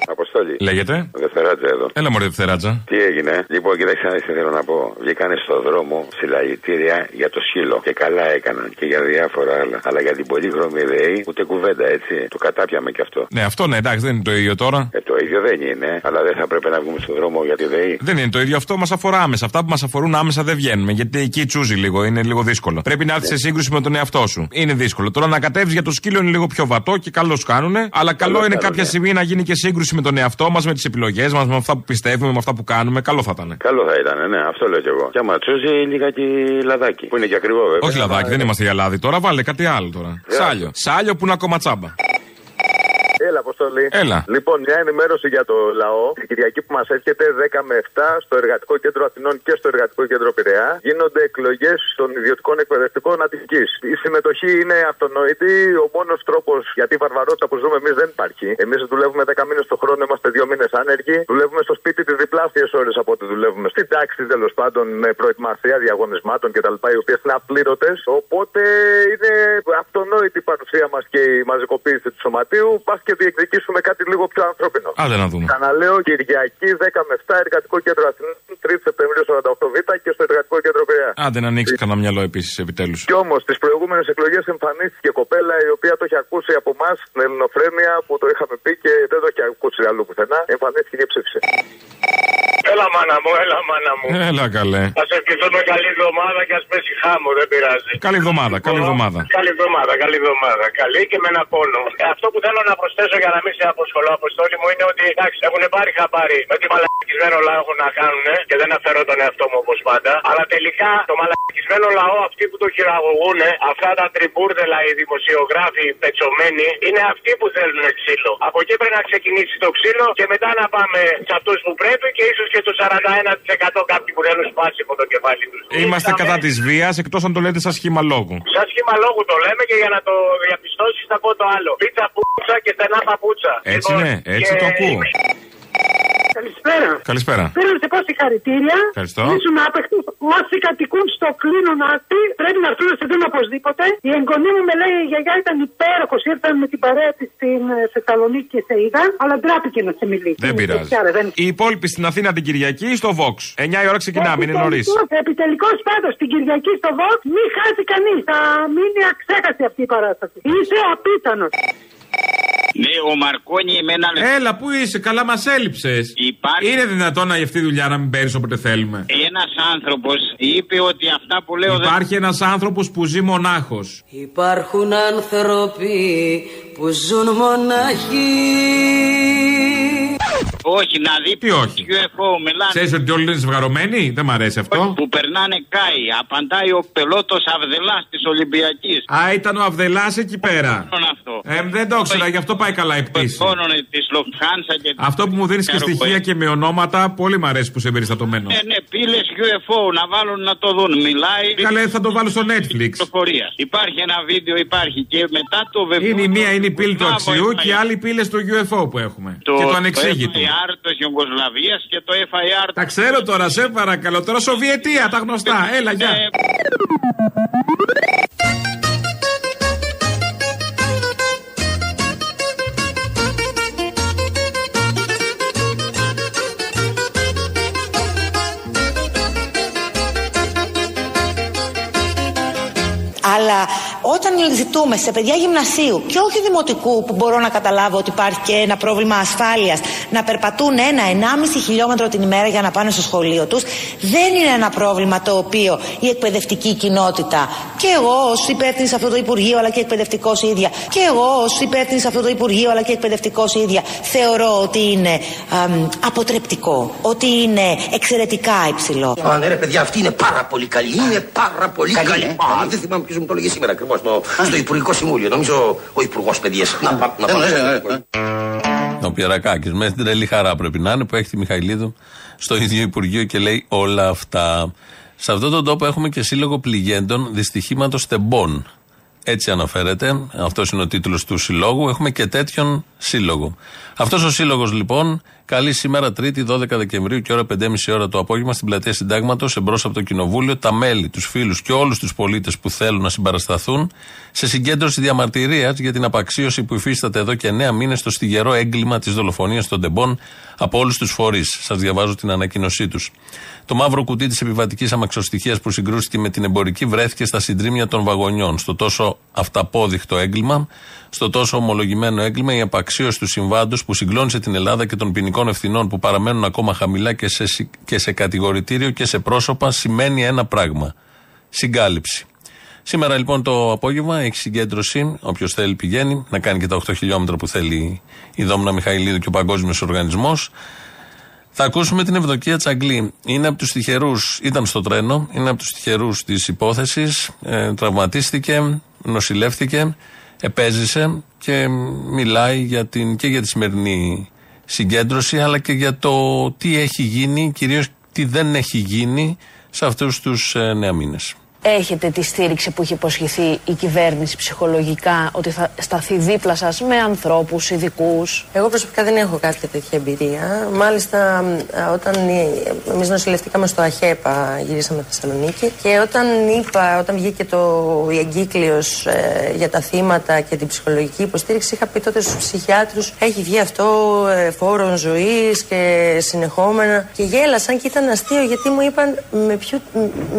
Αποστόλη. Λέγεται; Δευτεράτζα εδώ. Έλα μωρέ Δευτεράτζα. Τι έγινε; Λοιπόν, κοιτάξτε να δεις τι θέλω να πω. Βγήκανε στο δρόμο συλλαγητήρια για το σκύλο. Και καλά έκαναν. Και για διάφορα άλλα. Αλλά για την πολύχρωμη ΔΕΗ ούτε κουβέντα έτσι. Το κατάπιαμε κι αυτό. Ναι, αυτό ναι, εντάξει, δεν είναι το ίδιο τώρα. Ε, το ίδιο δεν είναι. Αλλά δεν θα πρέπει να βγούμε στο δρόμο για τη ΔΕΗ. Δεν είναι το ίδιο. Αυτό μας αφορά άμεσα. Αυτά που μας αφορούν άμεσα δεν βγαίνουμε. Γιατί εκεί τσούζει λίγο, είναι λίγο δύσκολο. Πρέπει να έρθεις σε σύγκρουση με τον εαυτό σου. Είναι δύσκολο. Τώρα να κατέβεις για το σκύλο είναι λίγο πιο βατό και καλώς κάνουνε. Αλλά καλό είναι κάνουν, κάποια ναι. στιγμή να γίνει και σύγκρουση με τον εαυτό μας, με τις επιλογές μας, με αυτά που πιστεύουμε, με αυτά που κάνουμε. Καλό θα ήταν. Καλό θα ήταν, ναι, αυτό λέω κι εγώ. Και άμα τσούζει λιγάκι λαδάκι. Που είναι και ακριβό βέβαια. Όχι λαδάκι, δεν είμαστε για λάδι τώρα. Βάλε κάτι άλλο τώρα. Σάλιο. Σάλιο που είναι ακόμα τσάμπα. Έλα, Αποστολή. Έλα. Λοιπόν, μια ενημέρωση για το λαό. Την Κυριακή που μας έρχεται 10 με 7 στο Εργατικό Κέντρο Αθηνών και στο Εργατικό Κέντρο Πειραιά γίνονται εκλογές των ιδιωτικών εκπαιδευτικών Αττική. Η συμμετοχή είναι αυτονόητη. Ο μόνος τρόπος γιατί η βαρβαρότητα που ζούμε εμείς δεν υπάρχει. Εμείς δουλεύουμε 10 μήνες το χρόνο, είμαστε 2 μήνες άνεργοι. Δουλεύουμε στο σπίτι τις διπλάσιες ώρες από ό,τι δουλεύουμε στην τάξη τέλος πάντων με προετοιμασία διαγωνισμάτων κτλ. Οι οποίες είναι απλήρωτες. Οπότε είναι αυτονόητη η παρουσία μας και η μαζικοποίηση του σωματείου. Πας και διεκδικήσουμε κάτι λίγο πιο ανθρώπινο. Άντε να δούμε. Ξαναλέω Κυριακή 10 με 7 Εργατικό Κέντρο Αθηνών, 3 Σεπτεμβρίου 48Β και στο Εργατικό Κέντρο Πειραιά. Άντε να ανοίξει κανένα μυαλό επίσης επιτέλους. Κι όμως στις προηγούμενες εκλογές εμφανίστηκε κοπέλα η οποία το έχει ακούσει από εμάς στην Ελληνοφρένεια που το είχαμε πει και δεν το έχει ακούσει αλλού πουθενά. Εμφανίστηκε και ψήφισε. Έλα μάνα μου, έλα μάνα μου. Έλα καλέ. Θα σε ευχηθούμε καλή εβδομάδα και ας πέσει χάμω, δεν πειράζει. Καλή εβδομάδα, καλή εβδομάδα. Καλή εβδομάδα, καλή εβδομάδα. Καλή και με ένα πόνο. Ε, αυτό που θέλω να προσθέσω για να μην σε αποσχολώ, Αποστόλη μου, είναι ότι εντάξει, έχουν πάρει χαμπάρι με τι μαλακισμένο λαό έχουν να κάνουν και δεν αφαιρώ τον εαυτό μου όπως πάντα. Αλλά τελικά το μαλακισμένο λαό, αυτοί που το χειραγωγούν, αυτά τα τριμπούρδελα, οι δημοσιογράφοι οι πετσωμένοι, είναι αυτοί που θέλουν ξύλο. Από εκεί πρέπει να ξεκινήσει το ξύλο και μετά να πάμε σε αυτούς που πρέπει και ίσως και το 41% κάποιοι που θέλουν σπάσει από το κεφάλι τους. Είμαστε κατά της βίας εκτός αν το λέτε σαν σχήμα λόγου. Σαν σχήμα λόγου το λέμε και για να το διαπιστώσει θα πω το άλλο. Πίτσα πούτσα και στενά παπούτσα. Έτσι Λοιπόν, ναι, έτσι και- το ακούω. Καλησπέρα. Καλησπέρα. Θέλω να σε πω συγχαρητήρια. Ευχαριστώ. Ήσουν άπεχτο. Όσοι κατοικούν στο κλίνο άστι πρέπει να έρθουν να σε δουν οπωσδήποτε. Η εγγονή μου με λέει η γιαγιά ήταν υπέροχος. Ήρθαν με την παρέα της στην ε, Θεσσαλονίκη και σε είδαν. Αλλά ντράπηκε να σε μιλήσει. Δεν Είναι πειράζει. χριστιάρα, δεν... Οι υπόλοιποι στην Αθήνα την Κυριακή στο Vox. 9 η ώρα ξεκινάμε, είναι νωρίς. Επιτελικός πάντως την Κυριακή στο Vox μην χάσει κανείς. Θα μείνει αξέχαστη αυτή η παράσταση. Είσαι απίθανος. Ναι, ο Μαρκόνι εμένα Έλα, πού είσαι, καλά μας έλειψες. Υπάρχει- Είναι δυνατόν να αυτή η δουλειά να μην παίρνεις όποτε θέλουμε. Ένας άνθρωπος είπε ότι αυτά που λέω δεν. Υπάρχει ένας άνθρωπος που ζει μονάχος. Υπάρχουν άνθρωποι που ζουν μονάχοι Όχι, να δει Τι όχι; UFO μιλάνε. Ξέρεις ότι όλοι είναι ζευγαρωμένοι, δεν μ' αρέσει αυτό. Που περνάνε κάι. Απαντάει ο πελότο Αυδελά της Ολυμπιακής. Α, ήταν ο Αυδελά εκεί πέρα. αυτό; Ε, δεν το ήξερα, γι' αυτό πάει καλά η πτήση. Πόνωνε της Λοφτχάνσα και. Αυτό που μου δίνεις και στοιχεία και με ονόματα, πολύ μ' αρέσει που είσαι εμπεριστατωμένο. Ναι, ναι, πύλες UFO να βάλουν να το δουν. Μιλάει. Καλέ, θα το βάλω στο Netflix. Πληροφορία. Υπάρχει ένα βίντεο, υπάρχει και μετά το βεβαίω. Είναι η μία είναι η πύλη του Μπράβο, αξιού FIR. και η άλλη πύλη στο UFO που έχουμε. και το ανεξήγητο. Το FIR της Ιουγκοσλαβίας και το FIR. Τα ξέρω τώρα, σε παρακαλώ. Τώρα Σοβιετία, τα γνωστά. Έλα, γεια. Ε, Αλλά όταν ζητούμε σε παιδιά γυμνασίου και όχι δημοτικού που μπορώ να καταλάβω ότι υπάρχει και ένα πρόβλημα ασφάλειας να περπατούν ένα-ενάμιση χιλιόμετρο την ημέρα για να πάνε στο σχολείο τους δεν είναι ένα πρόβλημα το οποίο η εκπαιδευτική κοινότητα και εγώ ως υπεύθυνη σε αυτό το Υπουργείο αλλά και εκπαιδευτικός ίδια και εγώ ως υπεύθυνη σε αυτό το Υπουργείο αλλά και εκπαιδευτικός ίδια θεωρώ ότι είναι αμ, αποτρεπτικό, ότι είναι εξαιρετικά υψηλό. Α, ναι, ρε παιδιά, αυτή είναι πάρα πολύ καλή. Είναι πάρα πολύ καλή. Καλή, ε, Α, καλή. δεν θυμάμαι ποιος μου το έλεγε σήμερα ακριβώς στο, στο Υπουργικό Συμβούλιο. Νομίζω ο Υπουργός Παιδεία. Να, πά- να πάμε. Στο- Ο Πιερακάκης. Με στην τρελή χαρά πρέπει να είναι που έχει τη Μιχαηλίδου στο ίδιο Υπουργείο και λέει όλα αυτά. Σε αυτόν τον τόπο έχουμε και σύλλογο πληγέντων δυστυχήματος τεμπών. Έτσι αναφέρεται. Αυτός είναι ο τίτλος του συλλόγου. Έχουμε και τέτοιον σύλλογο. Αυτός ο σύλλογος λοιπόν καλεί σήμερα Τρίτη 12 Δεκεμβρίου και ώρα 5.30 ώρα το απόγευμα στην πλατεία Συντάγματος εμπρός από το Κοινοβούλιο τα μέλη, τους φίλους και όλους τους πολίτες που θέλουν να συμπαρασταθούν σε συγκέντρωση διαμαρτυρίας για την απαξίωση που υφίσταται εδώ και 9 μήνες στο στιγερό έγκλημα της δολοφονίας των τεμπών από όλους τους φορείς. Σας διαβάζω την ανακοίνωσή τους. Το μαύρο κουτί της επιβατικής αμαξοστοιχίας που συγκρούστηκε με την εμπορική βρέθηκε στα συντρίμια των βαγονιών. Στο τόσο αυταπόδεικτο έγκλημα, στο τόσο ομολογημένο έγκλημα, η απαξίωση του συμβάντος που συγκλώνησε την Ελλάδα και των ποινικών ευθυνών που παραμένουν ακόμα χαμηλά και σε, συ- και σε κατηγορητήριο και σε πρόσωπα σημαίνει ένα πράγμα. Συγκάλυψη. Σήμερα λοιπόν το απόγευμα έχει συγκέντρωση. Όποιος θέλει πηγαίνει να κάνει και τα 8 χιλιόμετρα που θέλει η Δόμνα Μιχαηλίδου και ο Παγκόσμιος Οργανισμός. Θα ακούσουμε την Ευδοκία Τσαγκλή. Είναι από τους τυχερούς, ήταν στο τρένο, είναι από τους τυχερούς της υπόθεσης. Ε, τραυματίστηκε, νοσηλεύτηκε, επέζησε και μιλάει για την, και για τη σημερινή συγκέντρωση, αλλά και για το τι έχει γίνει, κυρίως τι δεν έχει γίνει σε αυτούς τους ε, νέα μήνες. Έχετε τη στήριξη που έχει υποσχεθεί η κυβέρνηση ψυχολογικά ότι θα σταθεί δίπλα σας με ανθρώπους ειδικούς; Εγώ προσωπικά δεν έχω κάποια τέτοια εμπειρία. Μάλιστα, α, όταν εμείς νοσηλευτήκαμε στο ΑΧΕΠΑ, γυρίσαμε Θεσσαλονίκη και όταν είπα, όταν βγήκε το, η εγκύκλιο για τα θύματα και την ψυχολογική υποστήριξη, είχα πει τότε στους ψυχιάτρους: Έχει βγει αυτό ε, φόρο ζωής και συνεχόμενα. Και γέλασαν και ήταν αστείο γιατί μου είπαν με, ποιο,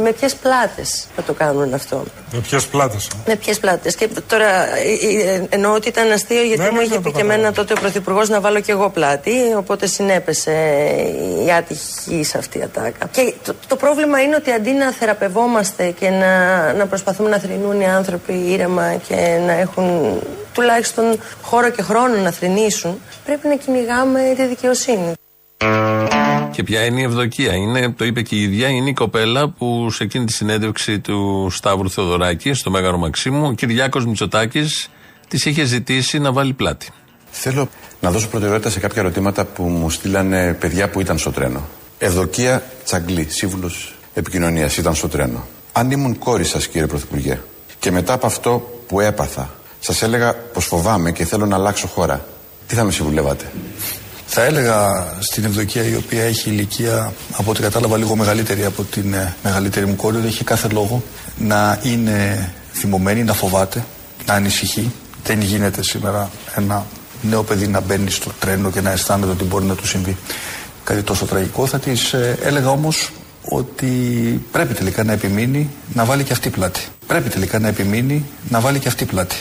με ποιες πλάτες θα το κάνουν αυτό. Με ποιες πλάτες; Με ποιες πλάτες. Και τώρα ε, ε, εννοώ ότι ήταν αστείο γιατί Ναι, μου ναι, είχε ναι, πει το και εμένα τότε ο Πρωθυπουργός να βάλω κι εγώ πλάτη. Οπότε συνέπεσε η άτυχη σε αυτή η ατάκα. Και το, το πρόβλημα είναι ότι αντί να θεραπευόμαστε και να, να προσπαθούμε να θρυνούν οι άνθρωποι ήρεμα και να έχουν τουλάχιστον χώρο και χρόνο να θρυνήσουν, πρέπει να κυνηγάμε τη δικαιοσύνη. Και ποια είναι η ευδοκία; Είναι, το είπε και η ίδια, είναι η κοπέλα που σε εκείνη τη συνέντευξη του Σταύρου Θεοδωράκη στο Μέγαρο Μαξίμου, ο Κυριάκος Μητσοτάκης της είχε ζητήσει να βάλει πλάτη. Θέλω να δώσω προτεραιότητα σε κάποια ερωτήματα που μου στείλανε παιδιά που ήταν στο τρένο. Ευδοκία Τσαγκλή, σύμβουλος επικοινωνίας, ήταν στο τρένο. Αν ήμουν κόρη σας, κύριε Πρωθυπουργέ, και μετά από αυτό που έπαθα, σας έλεγα πως φοβάμαι και θέλω να αλλάξω χώρα, τι θα με συμβουλεύατε; Θα έλεγα στην Ευδοκία η οποία έχει ηλικία από ό,τι κατάλαβα λίγο μεγαλύτερη από την ε, μεγαλύτερη μου κόρη ότι έχει κάθε λόγο να είναι θυμωμένη, να φοβάται, να ανησυχεί. Δεν γίνεται σήμερα ένα νέο παιδί να μπαίνει στο τρένο και να αισθάνεται ότι μπορεί να του συμβεί κάτι τόσο τραγικό. Θα της ε, έλεγα όμως ότι πρέπει τελικά να επιμείνει να βάλει και αυτή πλάτη. Πρέπει τελικά να επιμείνει να βάλει και αυτή πλάτη.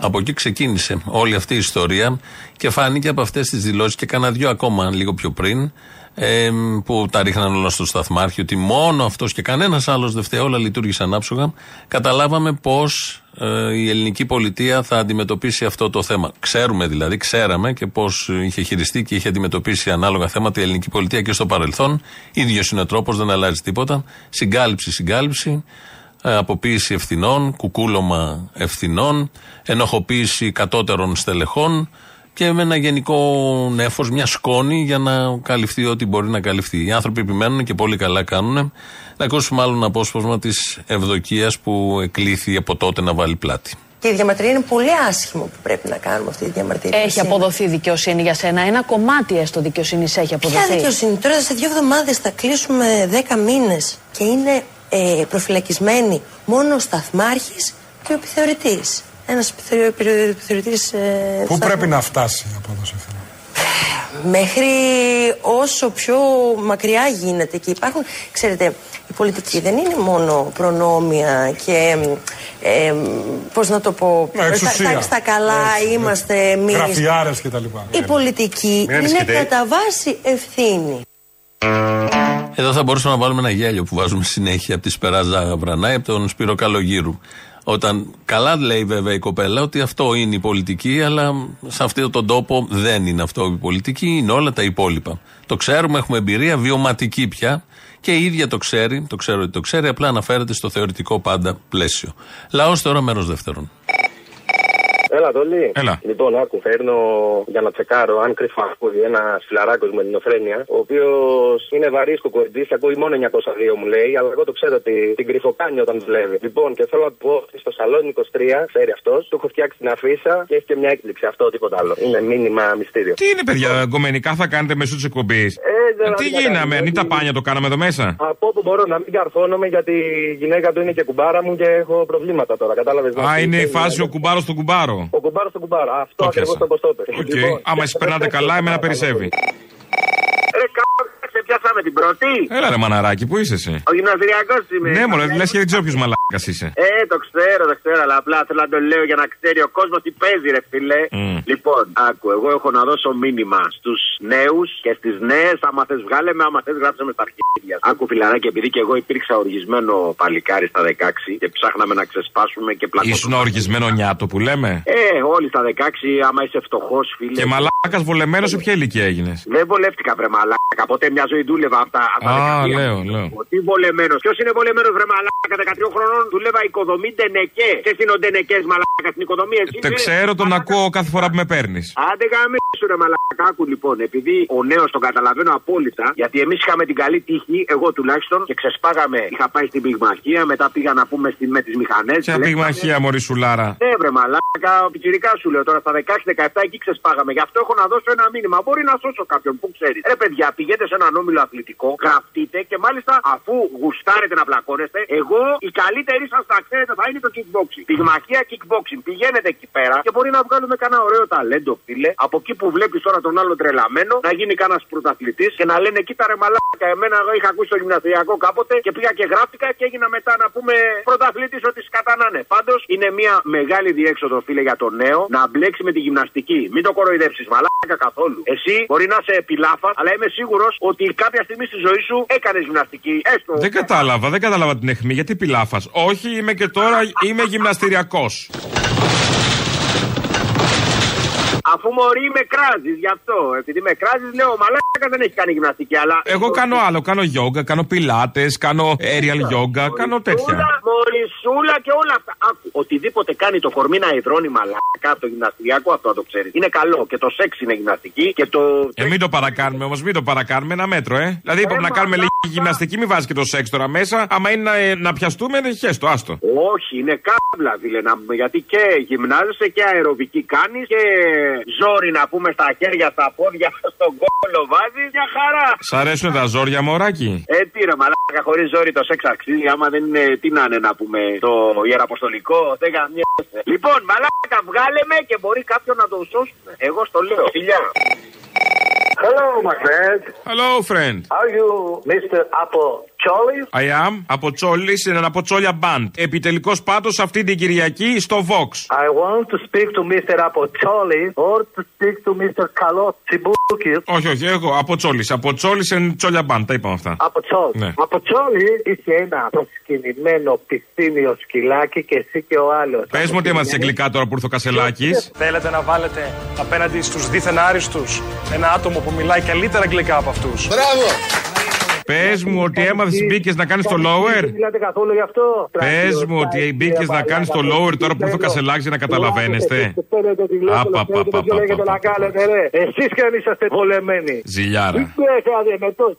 Από εκεί ξεκίνησε όλη αυτή η ιστορία και φάνηκε από αυτές τις δηλώσεις και κανένα δυο ακόμα λίγο πιο πριν ε, που τα ρίχναν όλα στο σταθμάρχη ότι μόνο αυτός και κανένας άλλος δεν φταίει, όλα λειτουργήσαν άψογα. Καταλάβαμε πώς ε, η ελληνική πολιτεία θα αντιμετωπίσει αυτό το θέμα. Ξέρουμε δηλαδή, ξέραμε και πώς είχε χειριστεί και είχε αντιμετωπίσει ανάλογα θέματα η ελληνική πολιτεία και στο παρελθόν. ίδιος είναι ο τρόπος, δεν αλλάζει τίποτα. Συγκάλυψη, συγκάλυψη ε, αποποίηση ευθυνών, κουκούλωμα ευθυνών, ενοχοποίηση κατώτερων στελεχών και με ένα γενικό νέφος, μια σκόνη για να καλυφθεί ό,τι μπορεί να καλυφθεί. Οι άνθρωποι επιμένουν και πολύ καλά κάνουν. Να ακούσουμε άλλο ένα απόσπασμα της Ευδοκίας που εκλήθη από τότε να βάλει πλάτη. Και η διαμαρτυρία είναι πολύ άσχημο που πρέπει να κάνουμε αυτή τη διαμαρτυρία. Έχει σήμερα. αποδοθεί δικαιοσύνη για σένα. Ένα κομμάτι έστω δικαιοσύνης έχει αποδοθεί. Ποια δικαιοσύνη; Τώρα σε δύο εβδομάδες θα κλείσουμε δέκα μήνες και είναι ε, προφυλακισμένοι μόνο ο σταθμάρχης και ο επιθεωρητής. Ένας επιθεωρητής. Ε, Πού θα- πρέπει να φτάσει η απόδοση αυτή; μέχρι όσο πιο μακριά γίνεται και υπάρχουν, ξέρετε, η πολιτική δεν είναι μόνο προνόμια και ε, πώς να το πω, Ναι, στα, εξουσία. στα- στα καλά Έτσι, ναι. είμαστε εμείς. Γραφιάρες και τα λοιπά. Η πολιτική Μην είναι ανησυχείτε. κατά βάση ευθύνη. Εδώ θα μπορούσαμε να βάλουμε ένα γέλιο που βάζουμε συνέχεια από τη Σπεράζα Βρανάη, από τον Σπύρο Καλογύρου. Όταν καλά λέει βέβαια η κοπέλα ότι αυτό είναι η πολιτική, αλλά σε αυτόν τον τόπο δεν είναι αυτό η πολιτική, είναι όλα τα υπόλοιπα. Το ξέρουμε, έχουμε εμπειρία βιωματική πια και η ίδια το ξέρει, το ξέρω ότι το ξέρει, απλά αναφέρεται στο θεωρητικό πάντα πλαίσιο. Λαός τώρα μέρος δεύτερον. Έλα, Τόλι. Έλα. Λοιπόν, άκου, φέρνω για να τσεκάρω αν κρυφά ακούει ένα φιλαράκο με ελληνοφρένεια, ο οποίος είναι βαρύς κουκουεντής και ακούει μόνο 902 μου λέει, αλλά εγώ το ξέρω ότι την κρυφοκάνει όταν δουλεύει. Λοιπόν, και θέλω να του πω ότι στο σαλόνι 23 φέρει αυτός, του έχω φτιάξει την αφίσα και έχει και μια έκπληξη. Αυτό τίποτα άλλο. Είναι μήνυμα μυστήριο. Τι είναι, παιδιά, γκομενικά θα κάνετε μέσω της εκπομπής; δεν Τι θα γίναμε, κάνουμε, μην τα πάνια το κάναμε εδώ μέσα; Από όπου μπορώ να μην καρφώνομαι γιατί η γυναίκα του είναι και κουμπάρα μου και έχω προβλήματα τώρα. Κατάλαβες. Α, είναι η φάση ο κουμπάρος στον κουμπάρο. Ο κουμπάρο στον κουμπάρο. Αυτό Το ακριβώς πιάσα. το πώ το είπε. Οκ. Λοιπόν, Άμα εσεί περνάτε καλά, εμένα περισσεύει. Ρε κάπου σε πιάσαμε την πρώτη. Έλα ρε μαναράκι, πού είσαι εσύ; Ο γυμναστηριακό είμαι. Ναι, μωρέ, λες και δεν ξέρω ποιος μαλάκας είσαι. Ε, το ξέρω, το ξέρω, αλλά απλά θέλω να το λέω για να ξέρει ο κόσμος τι παίζει, ρε φίλε. Μμ. Λοιπόν, άκου, εγώ έχω να δώσω μήνυμα στους νέους και στις νέες. Άμα θες, βγάλε με, άμα θες, γράψε με στα αρχίδια. σου. Άκου, φιλαράκι, επειδή και εγώ υπήρξα οργισμένο παλικάρι στα 16 και ψάχναμε να ξεσπάσουμε και πλακώσουμε. Ήσουν οργισμένο νιάτο που λέμε; Ε, όλοι στα 16, άμα είσαι φτωχός, φίλε. Και μαλάκας βολεμένος σε ποια ηλικία έγινες; Δεν βολεύτηκα, βρε μαλάκα. Ποτέ μια ζωή δούλευα αυτά. αυτά Α, λέω, λέω. Τι βολεμένος. Ποιος είναι βολεμένος, βρε μαλάκα. 13 χρονών δούλευα οικοδομή ντενεκέ. Ποιε είναι ο ντενεκές, μαλάκα στην οικοδομή, εσύ. Το ξέρω, τον ακούω κάθε φορά που με παίρνεις. Άντε γαμίσου ρε μαλάκα. Άκου λοιπόν, επειδή ο νέος τον καταλαβαίνω απόλυτα, γιατί εμείς είχαμε την καλή τύχη, εγώ τουλάχιστον, και ξεσπάγαμε. Είχα πάει στην πυγμαχία, μετά πήγα να πούμε στη, με τις μηχανές. Ποια πυγμαχία, Μωρή Σουλάρα. Ναι, βρε μαλάκα, πιτσιρικά σου λέω τώρα στα 16-17 εκεί ξεσπάγαμε. Γι' αυτό έχω να δώσω ένα μήνυμα. Μπορεί να σώσω κάποιον που ξέρεις. Ρε παιδιά, πηγαίνετε σε έναν όμιλο αθλητικό, γραφτείτε και μάλιστα αφού γουστάρετε να πλακώνεστε, εγώ η καλύτερη σας θα ξέρετε θα είναι το kickboxing. Πυγμαχία kickboxing. Πηγαίνετε εκεί πέρα και μπορεί να βγάλουμε κανένα ωραίο ταλέντο, φίλε. Από εκεί που βλέπεις τώρα τον άλλο τρελαμένο, να γίνει κανένας πρωταθλητής και να λένε κοίτα ρε μαλάκα. Εμένα εγώ είχα ακούσει το γυμναστηριακό κάποτε και πήγα και γράφτηκα και έγινα μετά να πούμε πρωταθλητή ότι σκατανάνε. Πάντως είναι μια μεγάλη διέξοδο, φίλε, για το νέο να μπλέξει με τη γυμναστική. Μην το κοροϊδέψεις, μαλάκα καθόλου. Εσύ μπορεί να είσαι επιλάφα, αλλά είμαι σίγουρος ότι κάποια στιγμή στη ζωή σου έκανες γυμναστική. Έστω. Δεν κατάλαβα, δεν κατάλαβα την αιχμή. Γιατί πιλάφα. Όχι, είμαι και τώρα, είμαι γυμναστηριακός. Αφού μωρή με κράζεις, γι' αυτό. Επειδή με κράζεις, λέω μαλάκα δεν έχει κάνει γυμναστική, αλλά. Εγώ κάνω άλλο. Κάνω γιόγκα, κάνω πιλάτες, κάνω aerial yoga, κάνω τέτοια. Μορισούλα και όλα αυτά. Άκου, οτιδήποτε κάνει το κορμί να υδρώνει μαλάκα από το γυμναστηριακό, αυτό να το ξέρεις. Είναι καλό και το σεξ είναι γυμναστική και το. Ε, μην το παρακάνουμε όμως, μην το παρακάνουμε. Ένα μέτρο, ε. Δηλαδή, είπαμε να κάνουμε λίγη γυμναστική, μην βάζεις και το σεξ τώρα μέσα. Άμα είναι να, ε, να πιαστούμε, είναι χέστο, άστο. Όχι, είναι κάμπλα, φίλε, να πούμε. Γιατί και γυμνάζεσαι και αεροβική κάνεις και ζόρι να πούμε στα χέρια, στα πόδια, στον κόλλο βάζει. Μια χαρά. Σ' αρέσουν τα ζόρια, μωράκι; Ε, τι ρε μαλάκα, χωρίς ζόρι το σεξ αξίζει. Άμα δεν είναι, τι να είναι να πούμε, το ιεραποστολικό, δεν γαμιέσαι. Λοιπόν, μαλάκα, βγάλε με και μπορεί κάποιον να το σώσουμε. Εγώ στο λέω. Φιλιά. Hello, my friend. Hello, friend. Are you Mr. Apple Charlie? I am από Τσόλης, είναι από Τσόλια Μπαντ. Επιτελικός πάντω αυτή την Κυριακή στο Vox. I want to speak to Mr. Apoccioli or to speak to Mr. Carlos Tsiboukis. Όχι, όχι, εγώ από Τσόλης. Από Τσόλης εν Τσόλια Μπαντ, τα είπαμε αυτά. Apoccioli. Ναι. Apoccioli είσαι ένα προσκυνημένο πισθήνιο σκυλάκι και εσύ και ο άλλος. Πες μου ότι έμαθες αγγλικά τώρα που ήρθε ο Κασελάκης. Θέλετε να βάλετε απέναντι στους δίθεν άριστους ένα άτομο που μιλάει καλύτερα αγγλικά από αυτούς. Μπράβο! Πες μου ότι έμαθες μπήκες να κάνεις το lower. Δεν μιλάτε καθόλου γι' αυτό. Πες μου ότι μπήκες να κάνεις το lower τώρα που ήρθε ο Κασελάκη για να καταλαβαίνεστε. Απα, Απα, πα, πα, πα, να κάνετε, ρε. Εσείς και αν είσαστε βολεμένοι. Ζηλιάρα. Τι έχετε με το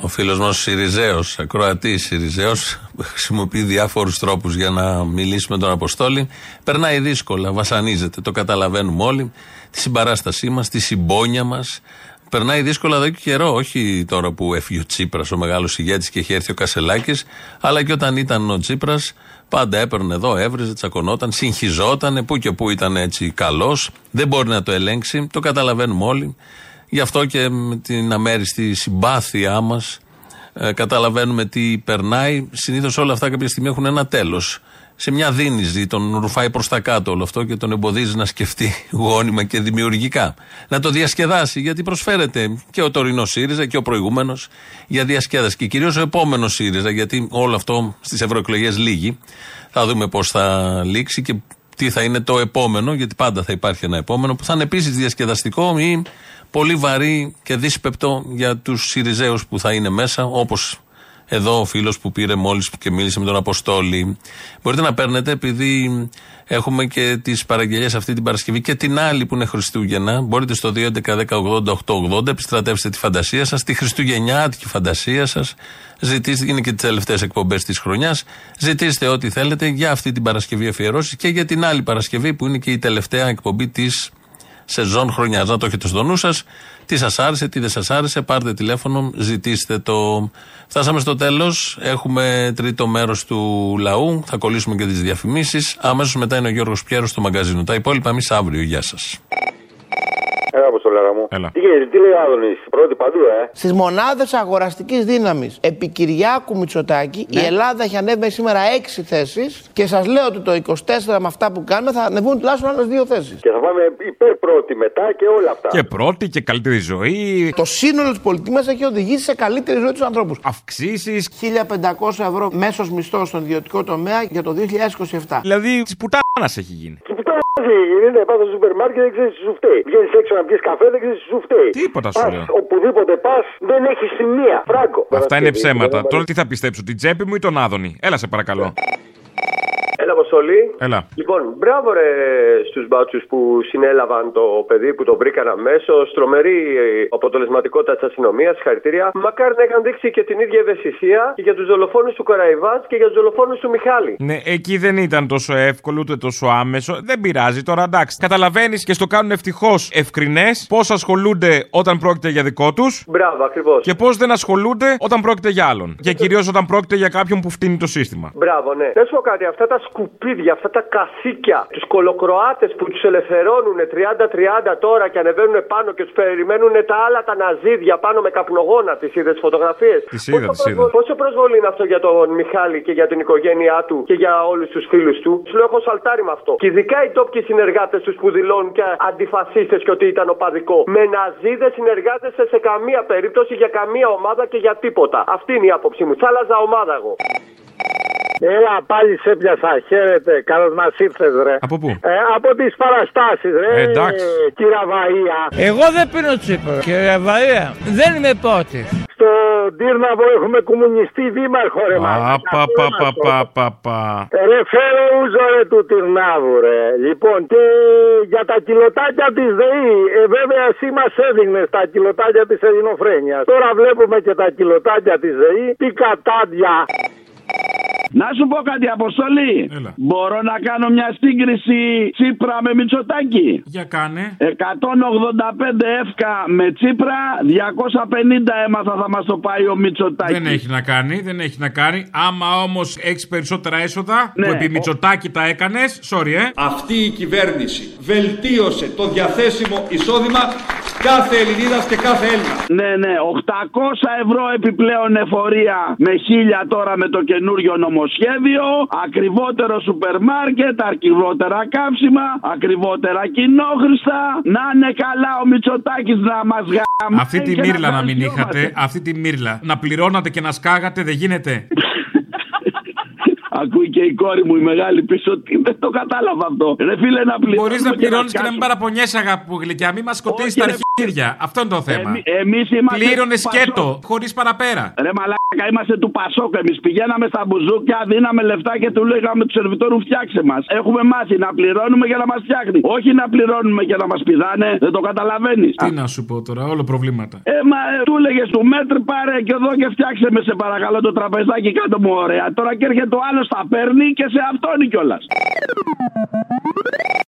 Ο φίλος μας ο Σιριζέος, ακροατής Σιριζέος, χρησιμοποιεί διάφορους τρόπους για να μιλήσει με τον Αποστόλη. Περνάει δύσκολα, βασανίζεται. Το καταλαβαίνουμε όλοι. Τη συμπαράστασή μας, τη συμπόνια μας. Περνάει δύσκολα εδώ και καιρό. Όχι τώρα που έφυγε ο Τσίπρας, ο μεγάλος ηγέτης και έχει έρθει ο Κασελάκης, αλλά και όταν ήταν ο Τσίπρας, Πάντα έπαιρνε εδώ, έβριζε, τσακωνόταν, συγχυζόταν, που και που ήταν έτσι καλός. Δεν μπορεί να το ελέγξει, το καταλαβαίνουμε όλοι. Γι' αυτό και με την αμέριστη συμπάθειά μας ε, καταλαβαίνουμε τι περνάει. Συνήθως όλα αυτά κάποια στιγμή έχουν ένα τέλος. Σε μια δίνηση τον ρουφάει προς τα κάτω όλο αυτό και τον εμποδίζει να σκεφτεί γόνιμα και δημιουργικά. Να το διασκεδάσει, γιατί προσφέρεται και ο τωρινός ΣΥΡΙΖΑ και ο προηγούμενος για διασκέδαση. Και κυρίως ο επόμενος ΣΥΡΙΖΑ, γιατί όλο αυτό στις ευρωεκλογές λύγει. Θα δούμε πώς θα λήξει και τι θα είναι το επόμενο, γιατί πάντα θα υπάρχει ένα επόμενο, που θα είναι επίσης διασκεδαστικό ή πολύ βαρύ και δύσπεπτο για τους ΣΥΡΙΖΑίου που θα είναι μέσα, όπως εδώ ο φίλος που πήρε μόλις και μίλησε με τον Αποστόλη. Μπορείτε να παίρνετε, επειδή έχουμε και τις παραγγελίες αυτή την Παρασκευή και την άλλη που είναι Χριστούγεννα. Μπορείτε στο 2.11.10.80.880 επιστρατεύσετε τη φαντασία σας, τη Χριστουγεννιάτικη φαντασία σας. Ζητήστε, είναι και τις τελευταίες εκπομπές της χρονιάς. Ζητήστε ό,τι θέλετε για αυτή την Παρασκευή αφιερώσεις και για την άλλη Παρασκευή που είναι και η τελευταία εκπομπή της σεζόν χρονιά. Να το έχετε στο νου σας. Τι σας άρεσε, τι δεν σας άρεσε, πάρτε τηλέφωνο, ζητήστε το. Φτάσαμε στο τέλος. Έχουμε τρίτο μέρος του λαού. Θα κολλήσουμε και τις διαφημίσεις. Αμέσως μετά είναι ο Γιώργος Πιέρος στο μαγκαζίνο. Τα υπόλοιπα εμείς αύριο. Γεια σας. Έλα, Αποστολάρα μου. Έλα. Τι γίνεται, τι λέει ο Άδωνης, πρώτη παντού, ε; Στις μονάδες αγοραστικής δύναμης επί Κυριάκου Μητσοτάκη η Ελλάδα έχει ανέβει σήμερα 6 θέσεις και σας λέω ότι το 24 με αυτά που κάνουμε θα ανεβούν τουλάχιστον άλλες δύο θέσεις. Και θα πάμε υπέρ πρώτη μετά και όλα αυτά. Και πρώτη και καλύτερη ζωή. Το σύνολο τη πολιτική μας έχει οδηγήσει σε καλύτερη ζωή τους ανθρώπους. Αυξήσεις. 1500 ευρώ μέσος μισθός στον ιδιωτικό τομέα για το 2027. Δηλαδή της πουτάνας έχει γίνει. Είναι πας στο σούπερ μάρκετ δεν ξέρεις τι σου φταίει. Βγαίνεις έξω να πιεις καφέ δεν ξέρεις τι σου φταίει. Τίποτα σου Πας λέω. Οπουδήποτε πας δεν έχεις σημεία. Φράγκο. Αυτά είναι ψέματα. Τώρα τι θα πιστέψω, την τσέπη μου ή τον Άδωνη; Έλα σε παρακαλώ. Έλα, Αποστολή. Έλα. Λοιπόν, μπράβο ρε στους μπάτσους που συνέλαβαν το παιδί που το βρήκαν αμέσως. Τρομερή ε, αποτελεσματικότητα της αστυνομίας. Συγχαρητήρια. Μακάρι να είχαν δείξει και την ίδια ευαισθησία και για τους δολοφόνους του Καραϊβάτ και για τους δολοφόνους του Μιχάλη. Ναι, εκεί δεν ήταν τόσο εύκολο ούτε τόσο άμεσο. Δεν πειράζει τώρα, εντάξει. Καταλαβαίνεις και στο κάνουν ευτυχώς ευκρινές πώς ασχολούνται όταν πρόκειται για δικό τους. Μπράβο, ακριβώς. Και πώς δεν ασχολούνται όταν πρόκειται για άλλον. Και κυρίως όταν πρόκειται για κάποιον που φτύνει το σύστημα. Μπράβο, ναι. Να σου πω κάτι, αυτά τα σκουπίδια, αυτά τα καθήκια, τους κολοκροάτες που τους ελευθερώνουν 30-30 τώρα και ανεβαίνουν πάνω και τους περιμένουν τα άλλα τα ναζίδια πάνω με καπνογόνα. Τις είδες φωτογραφίες. Τις είδα, τις είδα. Πόσο προσβολή είναι αυτό για τον Μιχάλη και για την οικογένειά του και για όλους τους φίλους του; Σου λέω έχω σαλτάρει με αυτό. Και ειδικά οι τόπιοι συνεργάτες τους που δηλώνουν και αντιφασίστες και ότι ήταν οπαδικό. Με ναζίδες συνεργάζεσαι σε καμία περίπτωση για καμία ομάδα και για τίποτα. Αυτή είναι η άποψή μου. Θα άλλαζα ομάδα εγώ. Έλα, πάλι σε πιάσα. Χαίρετε. Καλώς μας ήρθες, ρε. Από πού; Ε, από τις παραστάσεις, ρε. Ε, εντάξει. Κύρα Βαία. Εγώ δεν πίνω τσίπρο, κύριε Βαρία. Δεν είμαι πρώτη. Στο Τύρναβο έχουμε κομμουνιστή δήμαρχο, ρε. Πα, πα, πα, πα, πα, πα, πα. Ρε φέρε ούζο ρε του Τυρνάβου ρε. Λοιπόν και για τα κιλοτάκια της ΔΕΗ. Ε, βέβαια εσύ μας έδειχνες τα κιλοτάκια της ελληνοφρένειας. Τώρα βλέπουμε και τα κιλοτάκια της ΔΕΗ. Τι κατάντια. Να σου πω κάτι, Αποστολή. Μπορώ να κάνω μια σύγκριση Τσίπρα με Μητσοτάκη. Για κάνε. 185 εύκα με Τσίπρα, 250 έμαθα θα μας το πάει ο Μητσοτάκη. Δεν έχει να κάνει, δεν έχει να κάνει. Άμα όμως έχεις περισσότερα έσοδα, Ναι. που επί Μητσοτάκη τα έκανες, sorry, ε. Αυτή η κυβέρνηση βελτίωσε το διαθέσιμο εισόδημα κάθε Ελληνίδας και κάθε Έλληνας. Ναι, ναι, 800 ευρώ επιπλέον εφορία με 1000 τώρα με το καινούριο νομοσχέδιο, ακριβότερο σούπερ μάρκετ, ακριβότερα καύσιμα, ακριβότερα κοινόχρηστα. Να είναι καλά ο Μητσοτάκης να μας γαμάει Αυτή τη και να μύρλα να μην ευχαριστιόμαστε. είχατε, αυτή τη μύρλα. Να πληρώνατε και να σκάγατε δεν γίνεται. Ακούει και η κόρη μου η μεγάλη πίσω ότι δεν το κατάλαβα αυτό. Ρε φίλε να πληρώνουμε. Μπορείς να πληρώνεις και να μην σκάσουμε. παραπονιέσαι, αγάπη μου γλυκιά. Μην μας σκοτήσει τα ρε, αρχίδια. Αυτό είναι το θέμα. Εμεί- εμείς είμαστε Πλήρωνες του σκέτο, Πασόκ. χωρίς παραπέρα. Ρε μαλάκα, είμαστε του Πασόκ. Εμείς πηγαίναμε στα μπουζούκια, δίναμε λεφτά και του λέγαμε του σερβιτόρου φτιάξε μας. Έχουμε μάθει να πληρώνουμε για να μας φτιάχνει. Όχι να πληρώνουμε για να μας πηδάνε. Δεν το καταλαβαίνεις. Τι να σου πω τώρα, όλο προβλήματα. Ε, μα ε, του έλεγες του μέτρ πάρε και εδώ και φτιάξε με σε παρακαλώ το τραπεζάκι κάτω μου ωραία. Τώρα και έρχεται ο άλλος τα και σε αυτόν κιόλας.